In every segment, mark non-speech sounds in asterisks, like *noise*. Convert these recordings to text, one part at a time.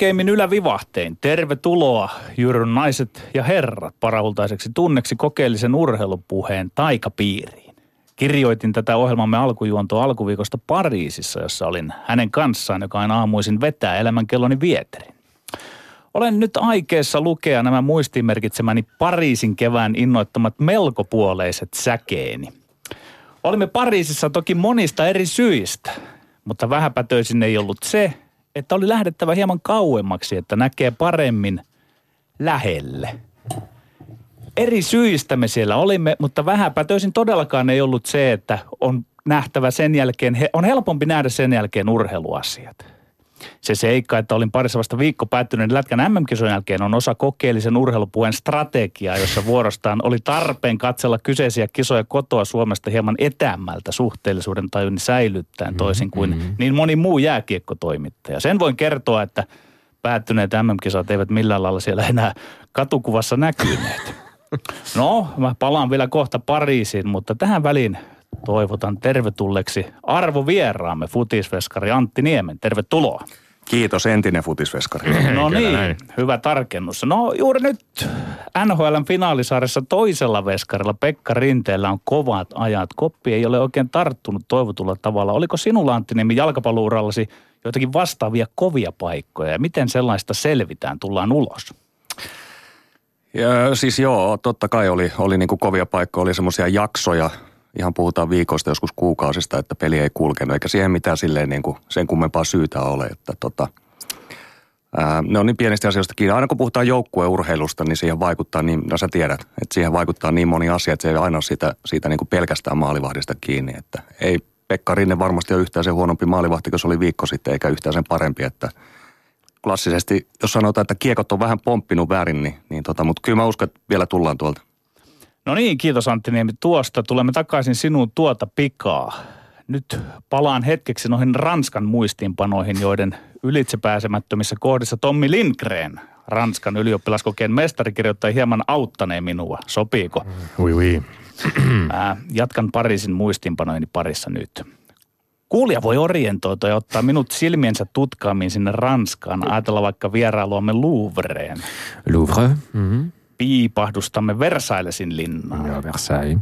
Korkeimmin ylävivahtein tervetuloa Jyryn naiset ja herrat parahultaiseksi tunneksi kokeellisen urheilupuheen taikapiiriin. Kirjoitin tätä ohjelmamme alkujuontoa alkuviikosta Pariisissa, jossa olin hänen kanssaan, joka aina aamuisin vetää elämänkelloni vieterin. Olen nyt aikeessa lukea nämä muistimerkitsemäni Pariisin kevään innoittamat melkopuoleiset säkeeni. Olimme Pariisissa toki monista eri syistä, mutta vähäpätöisin ei ollut se, että oli lähdettävä hieman kauemmaksi, että näkee paremmin lähelle. Eri syistä me siellä olimme, mutta vähäpätöisin todellakaan ei ollut se, että on nähtävä sen jälkeen, on helpompi nähdä sen jälkeen urheiluasiat se seikka, että olin parissa vasta viikko päättyneen Lätkän MM-kisojen jälkeen on osa kokeellisen urheilupuheen strategiaa, jossa vuorostaan oli tarpeen katsella kyseisiä kisoja kotoa Suomesta hieman etämältä suhteellisuuden tajun säilyttäen toisin kuin mm-hmm. niin moni muu jääkiekkotoimittaja. Sen voin kertoa, että päättyneet MM-kisat eivät millään lailla siellä enää katukuvassa näkyneet. *laughs* No, mä palaan vielä kohta Pariisiin, mutta tähän väliin toivotan tervetulleeksi arvovieraamme futisveskari Antti Niemen. Tervetuloa. Kiitos entinen futisveskari. No niin, näin. hyvä tarkennus. No juuri nyt NHLn finaalisarjassa toisella veskarilla Pekka Rinteellä on kovat ajat. Koppi ei ole oikein tarttunut toivotulla tavalla. Oliko sinulla Antti Niemi jalkapallourallasi joitakin vastaavia kovia paikkoja ja miten sellaista selvitään, tullaan ulos? Ja, siis joo, totta kai oli, oli niin kuin kovia paikkoja, oli semmoisia jaksoja, ihan puhutaan viikoista, joskus kuukausista, että peli ei kulkenut, eikä siihen mitään silleen niin kuin sen kummempaa syytä ole, että tota, ää, ne on niin pienistä asioista kiinni. Aina kun puhutaan joukkueurheilusta, niin siihen vaikuttaa niin, no sä tiedät, että siihen vaikuttaa niin moni asia, että se ei aina ole siitä, siitä niin kuin pelkästään maalivahdista kiinni, että ei Pekka Rinne varmasti ole yhtään sen huonompi maalivahti, kun se oli viikko sitten, eikä yhtään sen parempi, että klassisesti, jos sanotaan, että kiekot on vähän pomppinut väärin, niin, niin tota, mutta kyllä mä uskon, että vielä tullaan tuolta. No niin, kiitos Antti Niemi tuosta. Tulemme takaisin sinuun tuota pikaa. Nyt palaan hetkeksi noihin Ranskan muistiinpanoihin, joiden ylitsepääsemättömissä kohdissa Tommi Lindgren, Ranskan ylioppilaskokeen mestari, kirjoittaa hieman auttaneen minua. Sopiiko? Oui, oui. jatkan Pariisin muistiinpanoini parissa nyt. Kuulija voi orientoitua ja ottaa minut silmiensä tutkaamiin sinne Ranskaan. Ajatella vaikka vierailuamme Louvreen. Louvre. Mm-hmm piipahdustamme Versailesin linnaan. Joo, Versailles.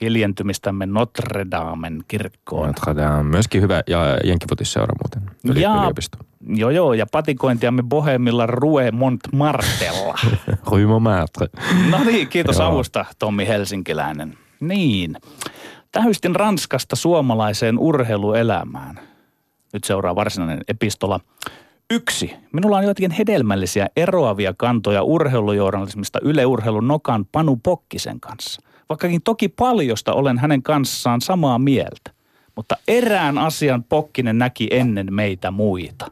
Hiljentymistämme Notre Damen kirkkoon. Notre Dame, myöskin hyvä ja jenkkifutisseura muuten, Yli, ja, yliopisto. Joo, joo, ja patikointiamme Bohemilla Rue Montmartella. *laughs* Rue Montmartre. No niin, kiitos joo. avusta, Tommi Helsinkiläinen. Niin, tähystin Ranskasta suomalaiseen urheiluelämään. Nyt seuraa varsinainen epistola. Yksi. Minulla on joitakin hedelmällisiä eroavia kantoja urheilujournalismista Yle Urheilun nokan Panu Pokkisen kanssa. Vaikkakin toki paljosta olen hänen kanssaan samaa mieltä. Mutta erään asian Pokkinen näki ennen meitä muita.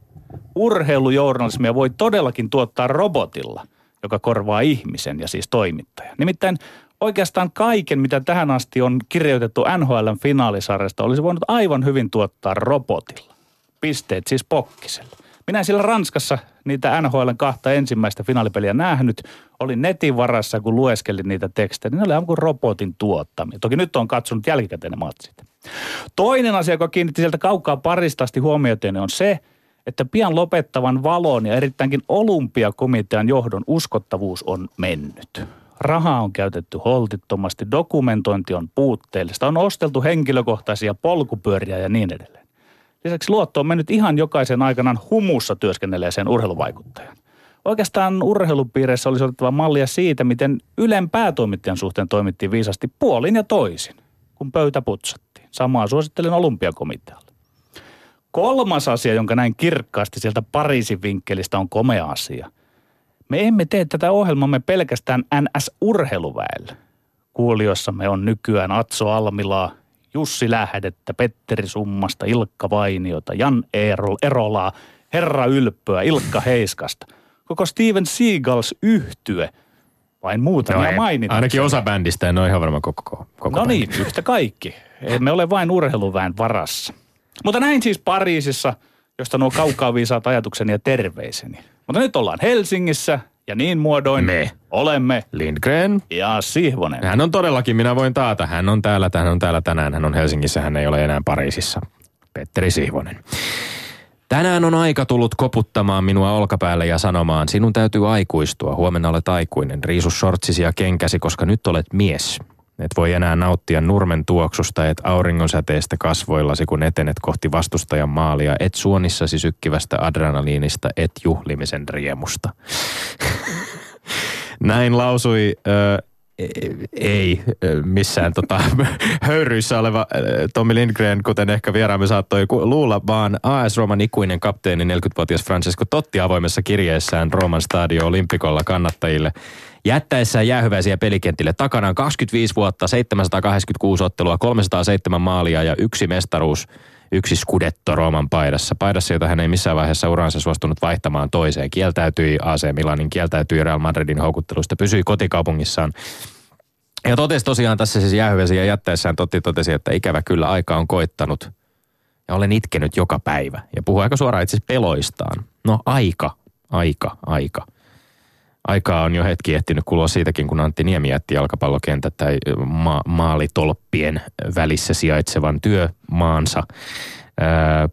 Urheilujournalismia voi todellakin tuottaa robotilla, joka korvaa ihmisen ja siis toimittajan. Nimittäin oikeastaan kaiken, mitä tähän asti on kirjoitettu NHLn finaalisarjasta, olisi voinut aivan hyvin tuottaa robotilla. Pisteet siis Pokkiselle. Minä en siellä Ranskassa niitä NHLn kahta ensimmäistä finaalipeliä nähnyt. Olin netin varassa, kun lueskelin niitä tekstejä. Ne oli aivan kuin robotin tuottamia. Toki nyt on katsonut jälkikäteen ne matsit. Toinen asia, joka kiinnitti sieltä kaukaa paristasti huomiota, on se, että pian lopettavan valon ja erittäinkin olympiakomitean johdon uskottavuus on mennyt. Rahaa on käytetty holtittomasti, dokumentointi on puutteellista, on osteltu henkilökohtaisia polkupyöriä ja niin edelleen. Lisäksi luotto on mennyt ihan jokaisen aikanaan humussa työskennelleeseen urheiluvaikuttajan. Oikeastaan urheilupiireissä olisi otettava mallia siitä, miten Ylen päätoimittajan suhteen toimittiin viisasti puolin ja toisin, kun pöytä putsattiin. Samaa suosittelen olympiakomitealle. Kolmas asia, jonka näin kirkkaasti sieltä Pariisin vinkkelistä on komea asia. Me emme tee tätä ohjelmamme pelkästään NS-urheiluväelle. Kuuliossamme on nykyään Atso Almilaa, Jussi Lähdettä, Petteri Summasta, Ilkka Vainiota, Jan Erolaa, Herra Ylppöä, Ilkka Heiskasta. Koko Steven Seagals yhtye, vain muutamia no, mainita. Ainakin osa bändistä, en ole ihan varma koko, koko No niin, yhtä kaikki. Emme ole vain urheiluväen varassa. Mutta näin siis Pariisissa, josta nuo kaukaa viisaat ajatukseni ja terveiseni. Mutta nyt ollaan Helsingissä ja niin muodoin me olemme Lindgren ja Sihvonen. Hän on todellakin, minä voin taata, hän on täällä, hän on täällä tänään, hän on Helsingissä, hän ei ole enää Pariisissa. Petteri Sihvonen. Tänään on aika tullut koputtamaan minua olkapäälle ja sanomaan, sinun täytyy aikuistua, huomenna olet aikuinen, riisu shortsisi ja kenkäsi, koska nyt olet mies. Et voi enää nauttia nurmen tuoksusta, et auringonsäteestä kasvoillasi, kun etenet kohti vastustajan maalia, et suonissasi sykkivästä adrenaliinista, et juhlimisen riemusta. *laughs* Näin lausui ö, ei missään tota, *laughs* höyryissä oleva Tommi Lindgren, kuten ehkä vieraamme saattoi luulla, vaan AS Roman ikuinen kapteeni 40-vuotias Francesco Totti avoimessa kirjeessään Roman Stadio Olympikolla kannattajille jättäessään jäähyväisiä pelikentille takanaan 25 vuotta, 786 ottelua, 307 maalia ja yksi mestaruus – yksi skudetto Rooman paidassa. Paidassa, jota hän ei missään vaiheessa uransa suostunut vaihtamaan toiseen. Kieltäytyi AC Milanin, kieltäytyi Real Madridin houkuttelusta, pysyi kotikaupungissaan. Ja totesi tosiaan tässä siis jäähyväsi ja jättäessään Totti totesi, että ikävä kyllä aika on koittanut. Ja olen itkenyt joka päivä. Ja puhuu aika suoraan itse peloistaan. No aika, aika, aika aikaa on jo hetki ehtinyt kulua siitäkin, kun Antti Niemi jätti jalkapallokentät tai ma- maalitolppien välissä sijaitsevan työmaansa. Ää,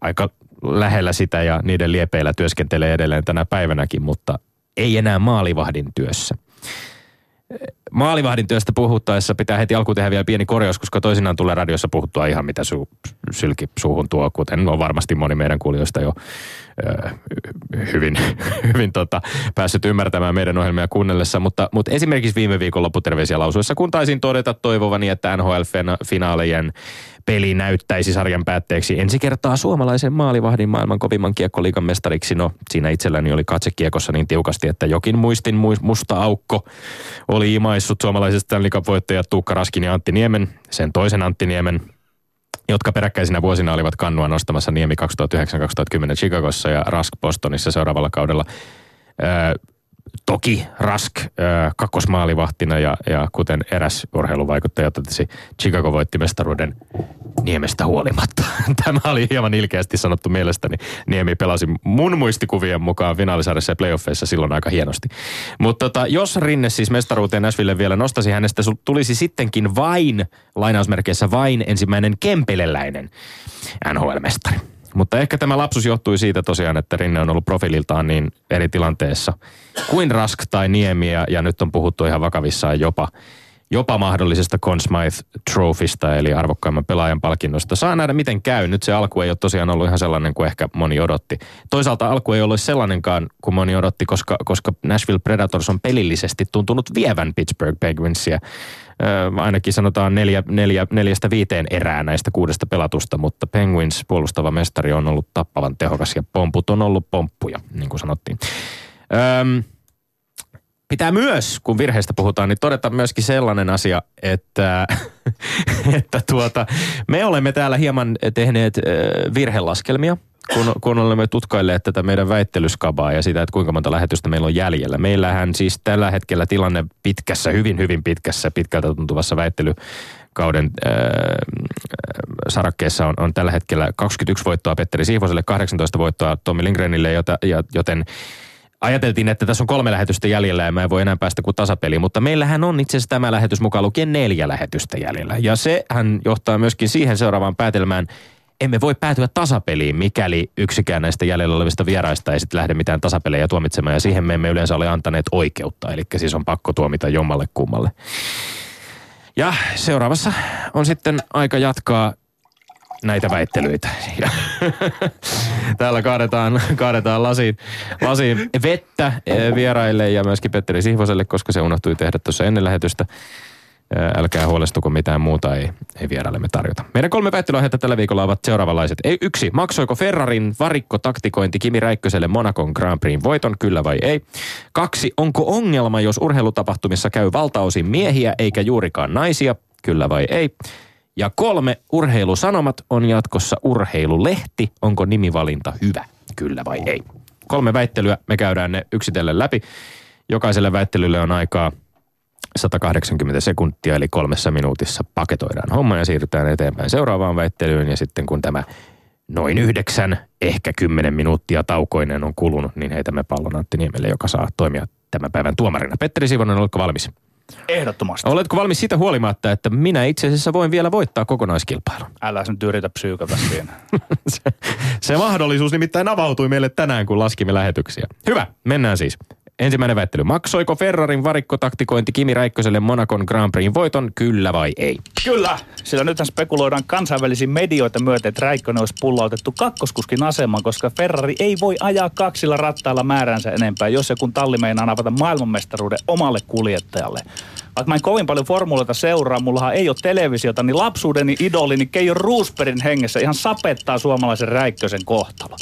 aika lähellä sitä ja niiden liepeillä työskentelee edelleen tänä päivänäkin, mutta ei enää maalivahdin työssä. Maalivahdin työstä puhuttaessa pitää heti alkuun tehdä vielä pieni korjaus, koska toisinaan tulee radiossa puhuttua ihan mitä su, sylki suuhun tuo, kuten on varmasti moni meidän kuulijoista jo hyvin, *laughs* hyvin tota, päässyt ymmärtämään meidän ohjelmia kuunnellessa. Mutta, mutta esimerkiksi viime viikon lopputerveisiä lausuessa, kun taisin todeta toivovani, että NHL-finaalejen peli näyttäisi sarjan päätteeksi ensi kertaa suomalaisen maalivahdin maailman kovimman kiekkoliikan mestariksi. No, siinä itselläni oli katsekiekossa niin tiukasti, että jokin muistin musta aukko oli imaissut suomalaisesta Stanley Cup-voittajat Tuukka Raskin ja Antti Niemen, sen toisen Antti Niemen jotka peräkkäisinä vuosina olivat kannua nostamassa Niemi 2009-2010 Chicagossa ja Rask Bostonissa seuraavalla kaudella. Öö, toki Rask öö, kakkosmaalivahtina ja, ja kuten eräs urheiluvaikuttaja totesi, Chicago voitti mestaruuden Niemestä huolimatta. *laughs* Tämä oli hieman ilkeästi sanottu mielestäni. Niemi pelasi mun muistikuvien mukaan finaalisarjassa ja playoffeissa silloin aika hienosti. Mutta tota, jos Rinne siis mestaruuteen Nashville vielä nostasi hänestä, tulisi sittenkin vain, lainausmerkeissä vain ensimmäinen kempeleläinen NHL-mestari. Mutta ehkä tämä lapsus johtui siitä tosiaan, että Rinne on ollut profiililtaan niin eri tilanteessa kuin Rask tai Niemi ja, ja nyt on puhuttu ihan vakavissaan jopa jopa mahdollisesta Conn Smythe Trophysta, eli arvokkaimman pelaajan palkinnosta. Saa nähdä, miten käy. Nyt se alku ei ole tosiaan ollut ihan sellainen kuin ehkä moni odotti. Toisaalta alku ei ollut sellainenkaan kuin moni odotti, koska, koska Nashville Predators on pelillisesti tuntunut vievän Pittsburgh Penguinsia. Ö, ainakin sanotaan neljä, neljä, neljästä viiteen erää näistä kuudesta pelatusta, mutta Penguins puolustava mestari on ollut tappavan tehokas ja pomput on ollut pomppuja, niin kuin sanottiin. Öm, Pitää myös, kun virheistä puhutaan, niin todeta myöskin sellainen asia, että, *laughs* että tuota, me olemme täällä hieman tehneet virhelaskelmia, kun, kun olemme tutkailleet tätä meidän väittelyskabaa ja sitä, että kuinka monta lähetystä meillä on jäljellä. Meillähän siis tällä hetkellä tilanne pitkässä, hyvin hyvin pitkässä, pitkältä tuntuvassa väittelykauden äh, sarakkeessa on, on tällä hetkellä 21 voittoa Petteri Siivoselle, 18 voittoa Tommi Lindgrenille, jota, joten ajateltiin, että tässä on kolme lähetystä jäljellä ja mä en voi enää päästä kuin tasapeli, mutta meillähän on itse asiassa tämä lähetys mukaan lukien neljä lähetystä jäljellä. Ja sehän johtaa myöskin siihen seuraavaan päätelmään, emme voi päätyä tasapeliin, mikäli yksikään näistä jäljellä olevista vieraista ei sitten lähde mitään tasapelejä tuomitsemaan. Ja siihen me emme yleensä ole antaneet oikeutta, eli siis on pakko tuomita jommalle kummalle. Ja seuraavassa on sitten aika jatkaa näitä väittelyitä. Ja *laughs* täällä kaadetaan, kaadetaan lasiin, lasiin vettä eh, vieraille ja myöskin Petteri Sihvoselle, koska se unohtui tehdä tuossa ennen lähetystä. Eh, älkää huolestuko, mitään muuta ei, ei vieraillemme tarjota. Meidän kolme väittelyaihetta tällä viikolla ovat seuraavanlaiset. Ei, yksi, maksoiko Ferrarin varikko-taktikointi Kimi Räikköselle Monakon Grand Prix voiton, kyllä vai ei? Kaksi, onko ongelma, jos urheilutapahtumissa käy valtaosin miehiä eikä juurikaan naisia, kyllä vai ei? Ja kolme, urheilusanomat on jatkossa urheilulehti. Onko nimivalinta hyvä? Kyllä vai ei? Kolme väittelyä, me käydään ne yksitellen läpi. Jokaiselle väittelylle on aikaa 180 sekuntia, eli kolmessa minuutissa paketoidaan homma ja siirrytään eteenpäin seuraavaan väittelyyn. Ja sitten kun tämä noin yhdeksän, ehkä kymmenen minuuttia taukoinen on kulunut, niin heitämme pallon Antti Niemelle, joka saa toimia tämän päivän tuomarina. Petteri Sivonen, oletko valmis? Ehdottomasti. Oletko valmis sitä huolimatta, että minä itse asiassa voin vielä voittaa kokonaiskilpailun? Älä nyt yritä psyykata siinä. *laughs* se, se mahdollisuus nimittäin avautui meille tänään, kun laskimme lähetyksiä. Hyvä, mennään siis. Ensimmäinen väittely. Maksoiko Ferrarin varikkotaktikointi Kimi Räikköselle Monacon Grand Prixin voiton, kyllä vai ei? Kyllä, sillä nythän spekuloidaan kansainvälisiä medioita myöten, että Räikkönen olisi pullautettu kakkoskuskin asemaan, koska Ferrari ei voi ajaa kaksilla rattailla määränsä enempää, jos ja kun talli meinaa napata maailmanmestaruuden omalle kuljettajalle. Vaikka mä en kovin paljon formuloita seuraa, mullahan ei ole televisiota, niin lapsuudeni idolini Keijo Roosbergin hengessä ihan sapettaa suomalaisen Räikkösen kohtalo.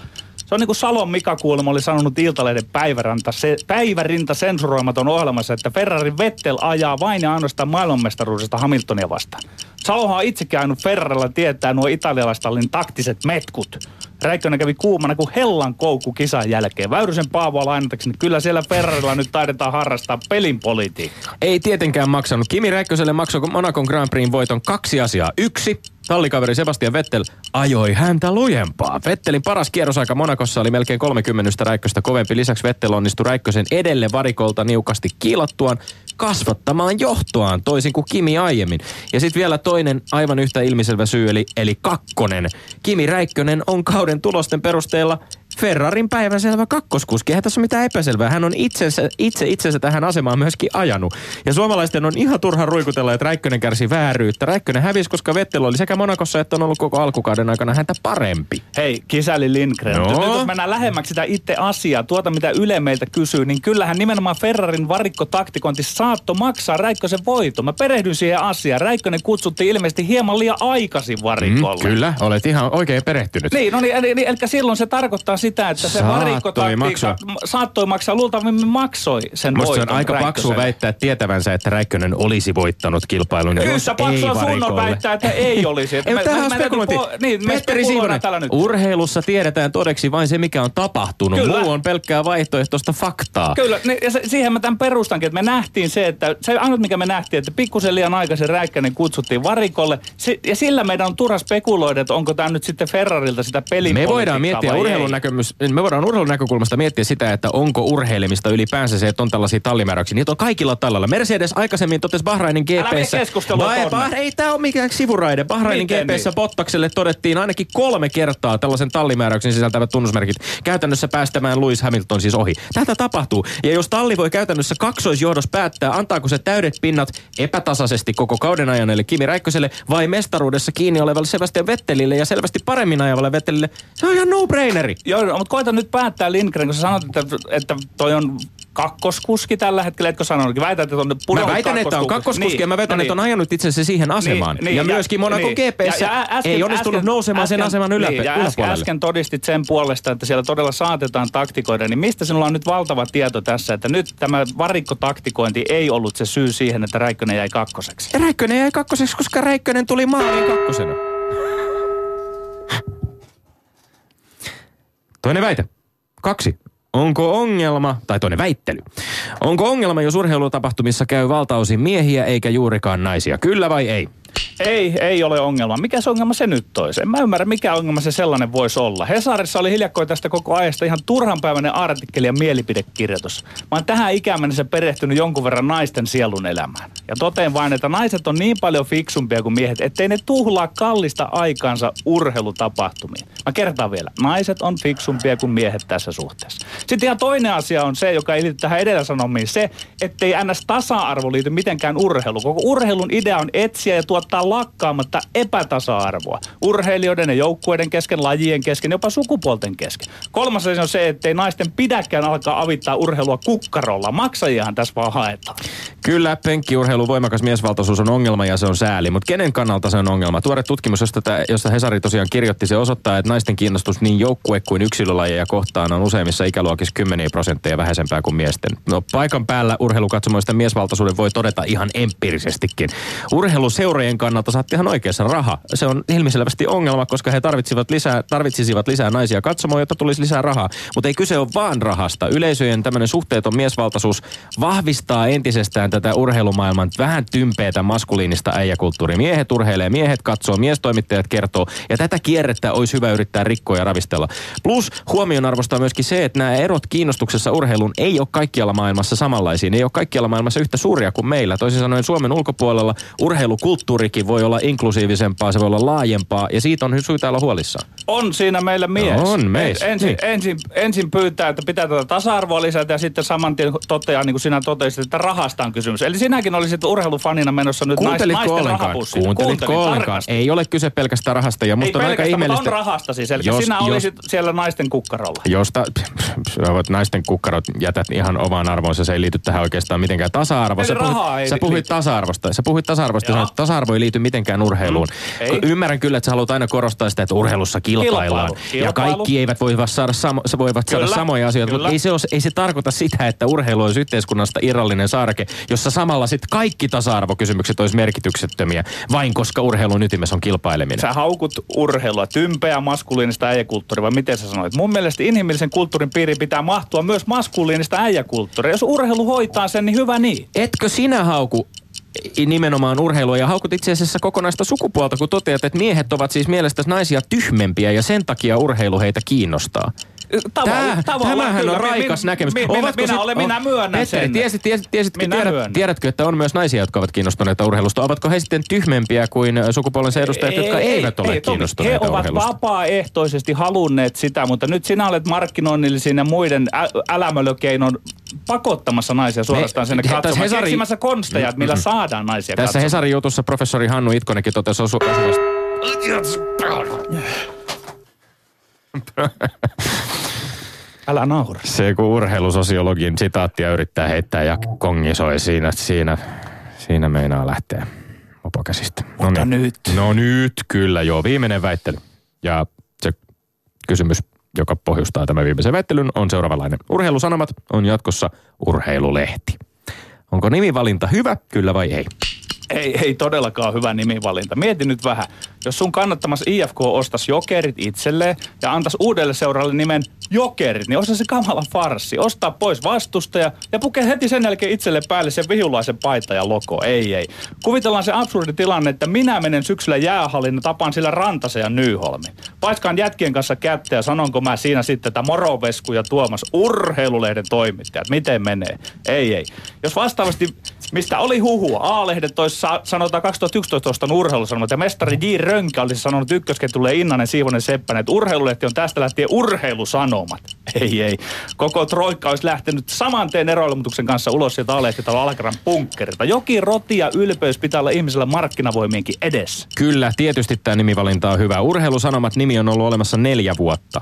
Se on niin kuin Salon Mika kuulemma oli sanonut Iltalehden päiväranta, se, päivärinta sensuroimaton ohjelmassa, että Ferrari Vettel ajaa vain ja ainoastaan maailmanmestaruudesta Hamiltonia vastaan. Salohan on itsekin ajanut Ferrarilla tietää nuo italialaistallin taktiset metkut. Räikkönen kävi kuumana kuin hellan koukku kisan jälkeen. Väyrysen Paavoa lainatakseni, kyllä siellä Ferrarilla nyt taidetaan harrastaa pelin politiikkaa. Ei tietenkään maksanut. Kimi Räikköselle maksoi Monacon Grand Prixin voiton kaksi asiaa. Yksi, tallikaveri Sebastian Vettel ajoi häntä lujempaa. Vettelin paras kierrosaika Monakossa oli melkein 30 Räikköstä kovempi. Lisäksi Vettel onnistui Räikkösen edelle varikolta niukasti kiilattuaan kasvattamaan johtoaan toisin kuin Kimi aiemmin. Ja sitten vielä toinen aivan yhtä ilmiselvä syy, eli, eli kakkonen. Kimi Räikkönen on kauden tulosten perusteella Ferrarin päivänselvä kakkoskuski. Eihän tässä ole mitään epäselvää. Hän on itsensä, itse itsensä tähän asemaan myöskin ajanut. Ja suomalaisten on ihan turha ruikutella, että Räikkönen kärsi vääryyttä. Räikkönen hävisi, koska Vettel oli sekä Monakossa että on ollut koko alkukauden aikana häntä parempi. Hei, kisäli Lindgren. No. Jos nyt jos mennään lähemmäksi sitä itse asiaa, tuota mitä Yle meiltä kysyy, niin kyllähän nimenomaan Ferrarin varikkotaktikointi saatto maksaa Räikkösen voito. Mä perehdyn siihen asiaan. Räikkönen kutsuttiin ilmeisesti hieman liian aikaisin varikolle. Mm, kyllä, olet ihan oikein perehtynyt. Niin, no niin, eli, eli, eli silloin se tarkoittaa sitä, että se varikkotaktiikka saattoi maksaa, luultavasti maksoi sen Musta voiton se on aika paksu väittää tietävänsä, että Räikkönen olisi voittanut kilpailun. Yhtä paksu on sun on väittää, että ei olisi. ei, tämähän on spekulointi. Po- niin, Petteri Siivonen, urheilussa tiedetään todeksi vain se, mikä on tapahtunut. Kyllä. Muu on pelkkää vaihtoehtoista faktaa. Kyllä, niin, ja se, siihen mä tämän perustankin, että me nähtiin se, että se ainut mikä me nähtiin, että pikkusen liian aikaisen Räikkönen kutsuttiin varikolle. Si- ja sillä meidän on turha spekuloida, että onko tämä nyt sitten Ferrarilta sitä pelin Me voidaan miettiä urheilun näkemys, me voidaan urheilun näkökulmasta miettiä sitä, että onko urheilemista ylipäänsä se, että on tällaisia tallimääräyksiä. Niitä on kaikilla tallalla. Mercedes aikaisemmin totesi Bahrainin GPssä. Älä bah, ei tämä ole mikään sivuraide. Bahrainin GPssä niin? Bottakselle todettiin ainakin kolme kertaa tällaisen tallimääräyksen sisältävät tunnusmerkit käytännössä päästämään Lewis Hamilton siis ohi. Tätä tapahtuu. Ja jos talli voi käytännössä kaksoisjohdossa päättää, antaako se täydet pinnat epätasaisesti koko kauden ajan, eli Kimi Räikköselle, vai mestaruudessa kiinni olevalle Sebastian Vettelille ja selvästi paremmin ajavalle Vettelille, se on ihan no-braineri. Joo, mutta koita nyt päättää Lindgren, kun sä sanot, että, että toi on kakkoskuski tällä hetkellä, etkö sanonut? Väität, että on Mä väitän, että on kakkoskuski niin, ja mä väitän, no niin. että on ajanut itse asiassa siihen niin, asemaan. Niin, ja, ja myöskin Monaco niin. GPssä ja, ja äsken, ei onnistunut äsken, nousemaan äsken, sen aseman ylä, niin, ja äsken, äsken todistit sen puolesta, että siellä todella saatetaan taktikoida. Niin mistä sinulla on nyt valtava tieto tässä, että nyt tämä varikkotaktikointi ei ollut se syy siihen, että Räikkönen jäi kakkoseksi? Räikkönen jäi kakkoseksi, koska Räikkönen tuli maaliin kakkosena. Toinen väite. Kaksi. Onko ongelma, tai toinen väittely, onko ongelma, jos urheilutapahtumissa käy valtaosin miehiä eikä juurikaan naisia? Kyllä vai ei? Ei, ei ole ongelma. Mikä se ongelma se nyt toisi? En mä ymmärrä, mikä ongelma se sellainen voisi olla. Hesarissa oli hiljakkoin tästä koko ajasta ihan turhanpäiväinen artikkeli ja mielipidekirjoitus. Mä oon tähän ikään mennessä perehtynyt jonkun verran naisten sielun elämään. Ja toteen vain, että naiset on niin paljon fiksumpia kuin miehet, ettei ne tuhlaa kallista aikaansa urheilutapahtumiin. Mä kertaan vielä. Naiset on fiksumpia kuin miehet tässä suhteessa. Sitten ihan toinen asia on se, joka ei liity tähän edellä sanomiin, se, ettei ns. tasa-arvo liity mitenkään urheilu. Koko urheilun idea on etsiä ja tuottaa lakkaamatta epätasa-arvoa. Urheilijoiden ja joukkueiden kesken, lajien kesken, jopa sukupuolten kesken. Kolmas asia on se, ettei naisten pidäkään alkaa avittaa urheilua kukkarolla. Maksajiahan tässä vaan haetaan. Kyllä, penkkiurheilu voimakas miesvaltaisuus on ongelma ja se on sääli, mutta kenen kannalta se on ongelma? Tuore tutkimus, josta, tämä, josta Hesari tosiaan kirjoitti, se osoittaa, että naisten kiinnostus niin joukkue kuin yksilölajeja kohtaan on useimmissa ikäluokissa kymmeniä prosentteja vähäisempää kuin miesten. No paikan päällä urheilukatsomoista miesvaltaisuuden voi todeta ihan empiirisestikin. Urheiluseurojen urheilijoiden kannalta saatte ihan oikeassa raha. Se on ilmiselvästi ongelma, koska he tarvitsivat lisää, tarvitsisivat lisää naisia katsomaan, jotta tulisi lisää rahaa. Mutta ei kyse ole vaan rahasta. Yleisöjen tämmöinen suhteeton miesvaltaisuus vahvistaa entisestään tätä urheilumaailman vähän tympeätä maskuliinista äijäkulttuuria. Miehet urheilee, miehet katsoo, miestoimittajat kertoo. Ja tätä kierrettä olisi hyvä yrittää rikkoa ja ravistella. Plus huomionarvosta myöskin se, että nämä erot kiinnostuksessa urheiluun ei ole kaikkialla maailmassa samanlaisia. Ne ei ole kaikkialla maailmassa yhtä suuria kuin meillä. Toisin sanoen Suomen ulkopuolella urheilukulttuurikin voi olla inklusiivisempaa, se voi olla laajempaa ja siitä on syytä olla huolissaan. On siinä meillä mies. On meissä, Ensin, niin. ensin, ensin pyytää, että pitää tätä tasa-arvoa lisätä ja sitten saman tien toteaa, niin kuin sinä totesit, että rahasta on kysymys. Eli sinäkin olisit urheilufanina menossa nyt nais, Kuuntelitko naisten ollenkaan? rahapussiin. Kuuntelitko Kuuntelin ollenkaan? Ei ole kyse pelkästään rahasta ja Ei musta on aika ihmeellistä. on rahasta siis. Eli Jos- sinä jos- olisit siellä naisten kukkarolla. Josta *laughs* sä voit naisten kukkarot jätät ihan omaan arvoonsa, se ei liity tähän oikeastaan mitenkään tasa-arvoon. Sä ei sä puhuit tasa-arvosta. Sä puhuit tasa-arvosta ja Joo. Tasa-arvo ei liity mitenkään urheiluun. Mm, ei. Ymmärrän kyllä, että sä haluat aina korostaa sitä, että urheilussa kilpaillaan. Kilpailu. Ja Kilpailu. kaikki eivät voi saada, samo, se voivat saada Kyllä, samoja asioita, kyllä. mutta ei se, ole, ei se tarkoita sitä, että urheilu olisi yhteiskunnasta irrallinen saareke, jossa samalla sitten kaikki tasa-arvokysymykset olisi merkityksettömiä, vain koska urheilun ytimessä on kilpaileminen. Sä haukut urheilua, tympeä maskuliinista äijäkulttuuria, vai miten sä sanoit? Mun mielestä inhimillisen kulttuurin piiriin pitää mahtua myös maskuliinista äijäkulttuuria. Jos urheilu hoitaa sen, niin hyvä niin. Etkö sinä hauku nimenomaan urheilua ja haukut itse asiassa kokonaista sukupuolta, kun toteat, että miehet ovat siis mielestäsi naisia tyhmempiä ja sen takia urheilu heitä kiinnostaa. Tavalla, tavallaan tämähän kyllä. on raikas Mi- näkemys. Mi- minä, Ovatko minä, sit- olen, minä myönnän Petteri, sen. tiesit, tiesit, tiesitkö, Minä tiedät, myönnän. tiedätkö, että on myös naisia, jotka ovat kiinnostuneita urheilusta? Ovatko he sitten tyhmempiä kuin sukupuolensa edustajat, jotka eivät ole Tomi, kiinnostuneita He ovat urheilusta? vapaaehtoisesti halunneet sitä, mutta nyt sinä olet markkinoinnillisen ja muiden ä- älämölökeinon pakottamassa naisia suorastaan sinne he- tässä katsomaan. Hesari- Keksimässä konsteja, että millä saadaan naisia Tässä katsomaan. Hesarin jutussa professori Hannu Itkonenkin totesi osu- osuvasti. *laughs* Älä naura. Se kun urheilusosiologin sitaattia yrittää heittää ja kongisoi siinä, siinä, siinä meinaa lähteä mopokäsistä. No Mutta nyt. No nyt, kyllä joo. Viimeinen väittely. Ja se kysymys, joka pohjustaa tämän viimeisen väittelyn, on seuraavanlainen. Urheilusanomat on jatkossa urheilulehti. Onko nimivalinta hyvä, kyllä vai ei? Ei, ei todellakaan hyvä nimivalinta. Mieti nyt vähän. Jos sun kannattamassa IFK ostas jokerit itselleen ja antaisi uudelle seuralle nimen jokerit, niin olisi se kamala farssi. Ostaa pois vastustaja ja pukee heti sen jälkeen itselle päälle sen vihulaisen paita ja logo. Ei, ei. Kuvitellaan se absurdi tilanne, että minä menen syksyllä jäähallin ja tapaan sillä Rantasen ja Nyyholmin. Paiskaan jätkien kanssa kättä ja sanonko mä siinä sitten, että Morovesku ja Tuomas urheilulehden toimittajat. Miten menee? Ei, ei. Jos vastaavasti, mistä oli huhua, A-lehdet tois sa- sanotaan 2011 ostanut urheilusanomat ja mestari J. Rönkä olisi sanonut ykkösketjulle Innanen, Siivonen, Seppänen, että urheilulehti on tästä lähtien urheilusanomat. *laughs* Ei, ei. Koko Troikka olisi lähtenyt saman teen eroilmoituksen kanssa ulos sieltä A-lehtitalon Alkeran punkkerilta. Jokin roti ja ylpeys pitää olla ihmisellä markkinavoimienkin edessä. Kyllä, tietysti tämä nimivalinta on hyvä. Urheilusanomat nimi on ollut olemassa neljä vuotta.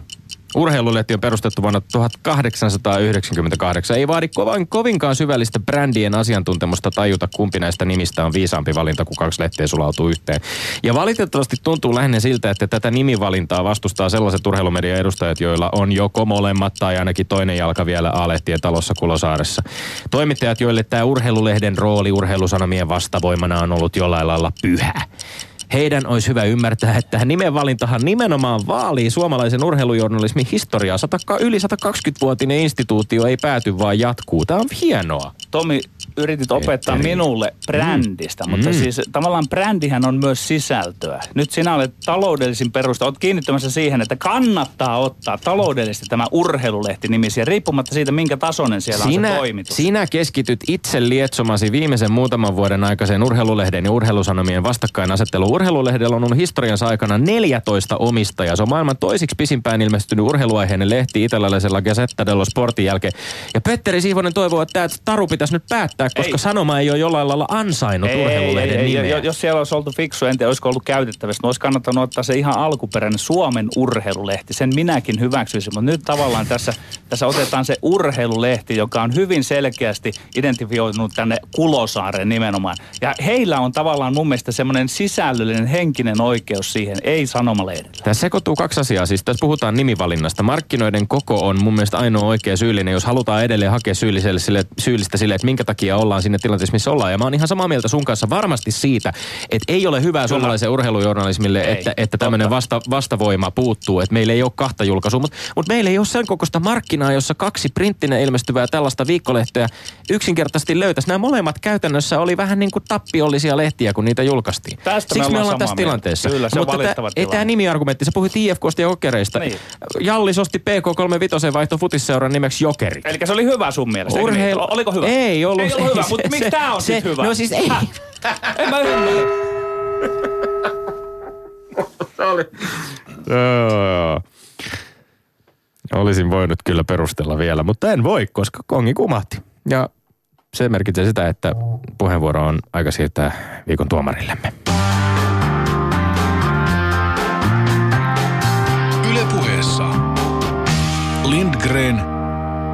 Urheilulehti on perustettu vuonna 1898. Ei vaadi kovin, kovinkaan syvällistä brändien asiantuntemusta tajuta, kumpi näistä nimistä on viisaampi valinta, kun kaksi lehteä sulautuu yhteen. Ja valitettavasti tuntuu lähinnä siltä, että tätä nimivalintaa vastustaa sellaiset urheilumedian edustajat, joilla on joko molemmat tai ainakin toinen jalka vielä A-lehtien talossa Kulosaaressa. Toimittajat, joille tämä urheilulehden rooli urheilusanomien vastavoimana on ollut jollain lailla pyhä. Heidän olisi hyvä ymmärtää, että nimenvalintahan nimenomaan vaalii suomalaisen urheilujournalismin historiaa. Sata, yli 120-vuotinen instituutio ei pääty, vaan jatkuu. Tämä on hienoa. Tomi, yritit opettaa minulle brändistä, mm. mutta Mm. siis tavallaan brändihän on myös sisältöä. Nyt sinä olet taloudellisin perusta, olet kiinnittymässä siihen, että kannattaa ottaa taloudellisesti tämä urheilulehti nimisiä, riippumatta siitä, minkä tasoinen siellä on Sinä, se toimitus. sinä keskityt itse lietsomasi viimeisen muutaman vuoden aikaiseen urheilulehden ja urheilusanomien vastakkainasetteluun. Urheilulehdellä on ollut historiansa aikana 14 omistajaa. Se on maailman toisiksi pisimpään ilmestynyt urheiluaiheinen lehti italialaisella Gazzetta dello Sportin jälkeen. Ja Petteri Siivonen toivoo, että tämä taru pitäisi nyt päättää, koska Ei. sanoma ei ole jollain lailla ansainnut urheilulehden ei, nimeä. ei, Jos siellä olisi oltu fiksu, en tiedä, olisiko ollut käytettävissä, niin olisi kannattanut ottaa se ihan alkuperäinen Suomen urheilulehti. Sen minäkin hyväksyisin, mutta nyt tavallaan tässä, tässä otetaan se urheilulehti, joka on hyvin selkeästi identifioitunut tänne Kulosaareen nimenomaan. Ja heillä on tavallaan mun mielestä semmoinen sisällöllinen henkinen oikeus siihen, ei sanomalehdellä. Tässä sekoittuu kaksi asiaa. Siis tässä puhutaan nimivalinnasta. Markkinoiden koko on mun mielestä ainoa oikea syyllinen, jos halutaan edelleen hakea syylliselle sille, syyllistä sille, että minkä takia takia ollaan sinne tilanteessa, missä ollaan. Ja mä oon ihan samaa mieltä sun kanssa varmasti siitä, että ei ole hyvää suomalaisen urheilujournalismille, Ei, että, että tämmöinen vasta, vastavoima puuttuu. Että meillä ei ole kahta julkaisua, mutta mut meillä ei ole sen kokoista markkinaa, jossa kaksi printtinen ilmestyvää tällaista viikkolehteä yksinkertaisesti löytäisi. Nämä molemmat käytännössä oli vähän niin kuin tappiollisia lehtiä, kun niitä julkaistiin. Tästä Siksi me ollaan tässä mieltä. tilanteessa. Kyllä, se on mutta valitettava ei tämä nimiargumentti, sä puhuit IFKsta ja Jokereista. Niin. Jallis osti PK35 vaihto futisseuran nimeksi Jokeri. Eli se oli hyvä sun mielestä. Niin? Oliko hyvä? Ei ollut. Ei ollut hyvä, se- mutta miksi se- tää on se- sit hyvä? No siis ei. Häh? En mä ymmärrä. *laughs* Joo. Olisin voinut kyllä perustella vielä, mutta en voi, koska kongi kumahti. Ja se merkitsee sitä, että puheenvuoro on aika siirtää viikon tuomarillemme. Ylepuheessa Lindgren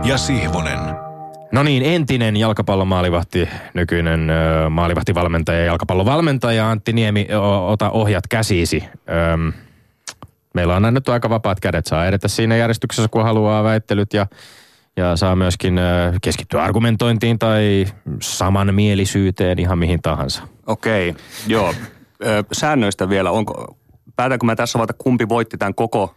ja Sihvonen. No niin, entinen jalkapallomaalivahti, nykyinen ö, maalivahtivalmentaja ja jalkapallovalmentaja Antti Niemi, o, ota ohjat käsiisi. Öm, meillä on annettu aika vapaat kädet, saa edetä siinä järjestyksessä, kun haluaa väittelyt ja, ja saa myöskin ö, keskittyä argumentointiin tai samanmielisyyteen ihan mihin tahansa. Okei, joo. Ö, Säännöistä vielä, onko, päätänkö mä tässä vaiheessa, kumpi voitti tämän koko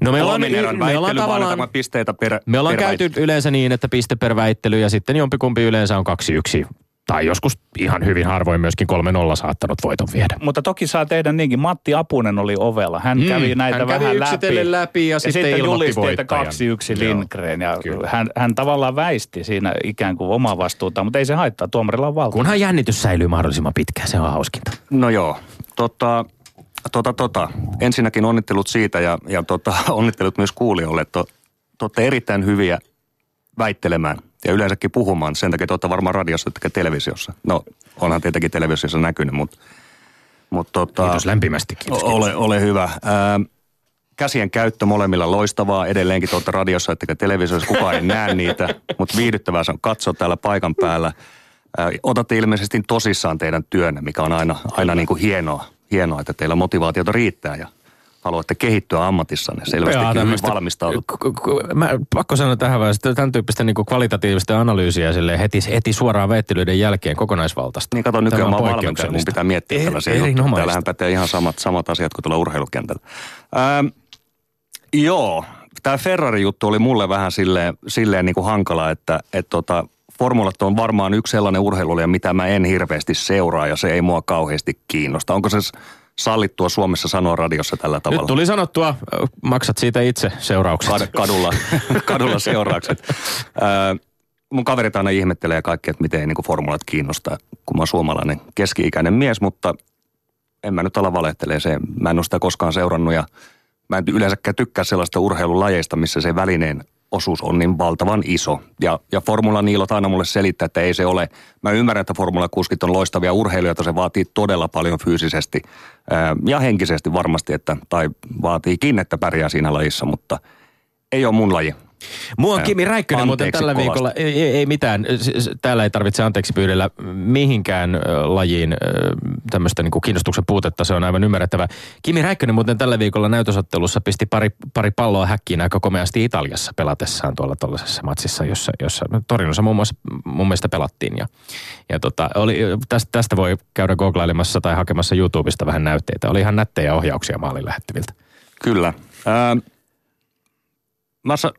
No me ollaan, me ollaan tavallaan, pisteitä per, me ollaan per käyty yleensä niin, että piste per väittely ja sitten jompikumpi yleensä on kaksi yksi. Tai joskus ihan hyvin harvoin myöskin 3-0 saattanut voiton viedä. Mutta toki saa tehdä niinkin. Matti Apunen oli ovella. Hän Mm, kävi näitä hän kävi vähän yksitellen läpi ja sitten ilmoitti julisti, että voittajan. kaksi yksi Joo, Lindgren. Ja kyllä. hän, hän tavallaan väisti siinä ikään kuin omaa vastuutaan, mutta ei se haittaa. Tuomarilla on valta. Kunhan jännitys säilyy mahdollisimman pitkään, se on hauskinta. No joo, tota, tota, tota. ensinnäkin onnittelut siitä ja, ja tota, *laughs* onnittelut myös kuulijoille, että te olette erittäin hyviä väittelemään ja yleensäkin puhumaan. Sen takia te olette varmaan radiossa ettekä televisiossa. No, onhan tietenkin televisiossa näkynyt, mutta, mutta tota, Kiitos lämpimästi. Kiitos, kiitos. Ole, ole hyvä. Ää, käsien käyttö molemmilla loistavaa. Edelleenkin tuolta radiossa ettekä televisiossa. Kukaan ei näe niitä, mutta viihdyttävää se on katsoa täällä paikan päällä. Ää, otatte ilmeisesti tosissaan teidän työnne, mikä on aina, aina niin kuin hienoa, hienoa, että teillä motivaatiota riittää ja haluatte kehittyä ammatissanne. Selvästi tämmöistä- valmistaudut. Mä pakko sanoa tähän vaan, että tämän tyyppistä niin kvalitatiivista analyysiä sille heti, heti suoraan väittelyiden jälkeen kokonaisvaltaista. Niin kato, nykyään mä on oon valmentaja, mun pitää miettiä Er- tällaisia juttuja. Täällähän pätee ihan samat, samat asiat kuin tuolla urheilukentällä. Ähm, joo, tämä Ferrari-juttu oli mulle vähän silleen, silleen niin kuin hankala, että et tota, formulat on varmaan yksi sellainen urheilulia, mitä mä en hirveästi seuraa ja se ei mua kauheasti kiinnosta. Onko se sallittua Suomessa sanoa radiossa tällä tavalla? Nyt tuli sanottua, ö, maksat siitä itse seuraukset. Kad- kadulla, *laughs* kadulla seuraukset. Ää, mun kaverit aina ihmettelee kaikki, että miten ei niinku formulat kiinnosta, kun mä oon suomalainen keski-ikäinen mies, mutta en mä nyt ala valehtelee se. Mä en ole sitä koskaan seurannut ja mä en yleensäkään tykkää sellaista urheilulajeista, missä se välineen osuus on niin valtavan iso. Ja, ja Formula Niilot aina mulle selittää, että ei se ole. Mä ymmärrän, että Formula 60 on loistavia urheilijoita, se vaatii todella paljon fyysisesti ja henkisesti varmasti, että, tai vaatiikin, että pärjää siinä lajissa, mutta ei ole mun laji. Mua on Kimi Räikkönen muuten tällä kovasti. viikolla, ei, ei, ei mitään, täällä ei tarvitse anteeksi pyydellä mihinkään lajiin tämmöistä niin kiinnostuksen puutetta, se on aivan ymmärrettävä. Kimi Räikkönen muuten tällä viikolla näytösottelussa pisti pari, pari palloa häkkiin aika komeasti Italiassa pelatessaan tuolla tuollaisessa matsissa, jossa, jossa no, Torinossa muun muassa mun mielestä pelattiin. Ja, ja tota, oli, tästä, tästä voi käydä googlailemassa tai hakemassa YouTubesta vähän näytteitä. Oli ihan nättejä ohjauksia maalin lähettyviltä. Kyllä. Ää, mä, sa-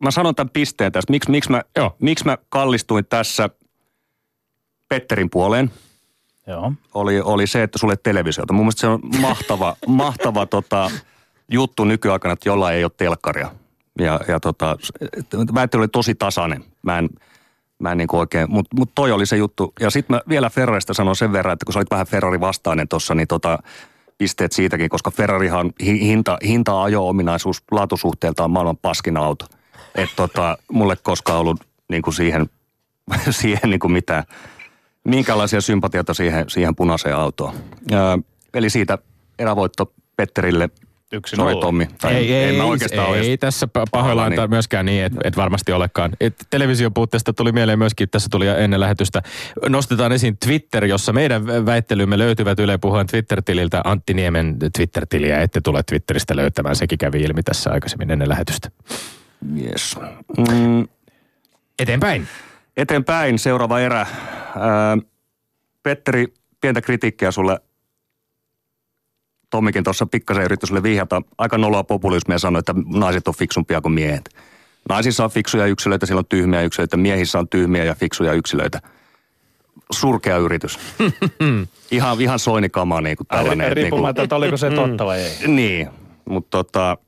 mä sanon tämän pisteen tästä. Miks, miksi, mä, Joo. miksi mä kallistuin tässä Petterin puoleen? Joo. Oli, oli se, että sulle televisiota. Mun mielestä se on mahtava, *laughs* mahtava tota, juttu nykyaikana, että jolla ei ole telkkaria. Ja, ja tota, väittely oli tosi tasainen. Mä en, mä en niin oikein, mutta mut toi oli se juttu. Ja sitten mä vielä Ferrarista sanon sen verran, että kun sä olit vähän Ferrari-vastainen tuossa, niin tota, pisteet siitäkin, koska Ferrarihan hinta, hinta ajo-ominaisuus laatusuhteeltaan maailman paskin auto. Että tota, mulle koskaan ollut niin kuin siihen, *laughs* siihen niin kuin mitään, minkälaisia sympatioita siihen, siihen punaiseen autoon. Öö, eli siitä erävoitto Petterille. Yksi Sori nolla. Tommi. Tai Ei, en ei, mä oikeastaan ei, ole ei tässä pa- pahoillaan niin. myöskään niin, että et varmasti olekaan. Et television puutteesta tuli mieleen myöskin, tässä tuli ennen lähetystä, nostetaan esiin Twitter, jossa meidän väittelymme löytyvät Yle Puheen Twitter-tililtä. Antti Niemen Twitter-tiliä ette tule Twitteristä löytämään, sekin kävi ilmi tässä aikaisemmin ennen lähetystä. Yes. Mm, Eteenpäin. Eteenpäin seuraava erä. Ää, Petteri, pientä kritiikkiä sulle. Tommikin tuossa pikkasen yritti sulle vihjata. Aika noloa populismia sanoi, että naiset on fiksumpia kuin miehet. Naisissa on fiksuja yksilöitä, siellä on tyhmiä yksilöitä. Miehissä on tyhmiä ja fiksuja yksilöitä. Surkea yritys. *laughs* ihan, ihan soinikama niin kuin tällainen. että niin kuin- Riippumatta, että oliko se totta vai ei. niin, mutta tota,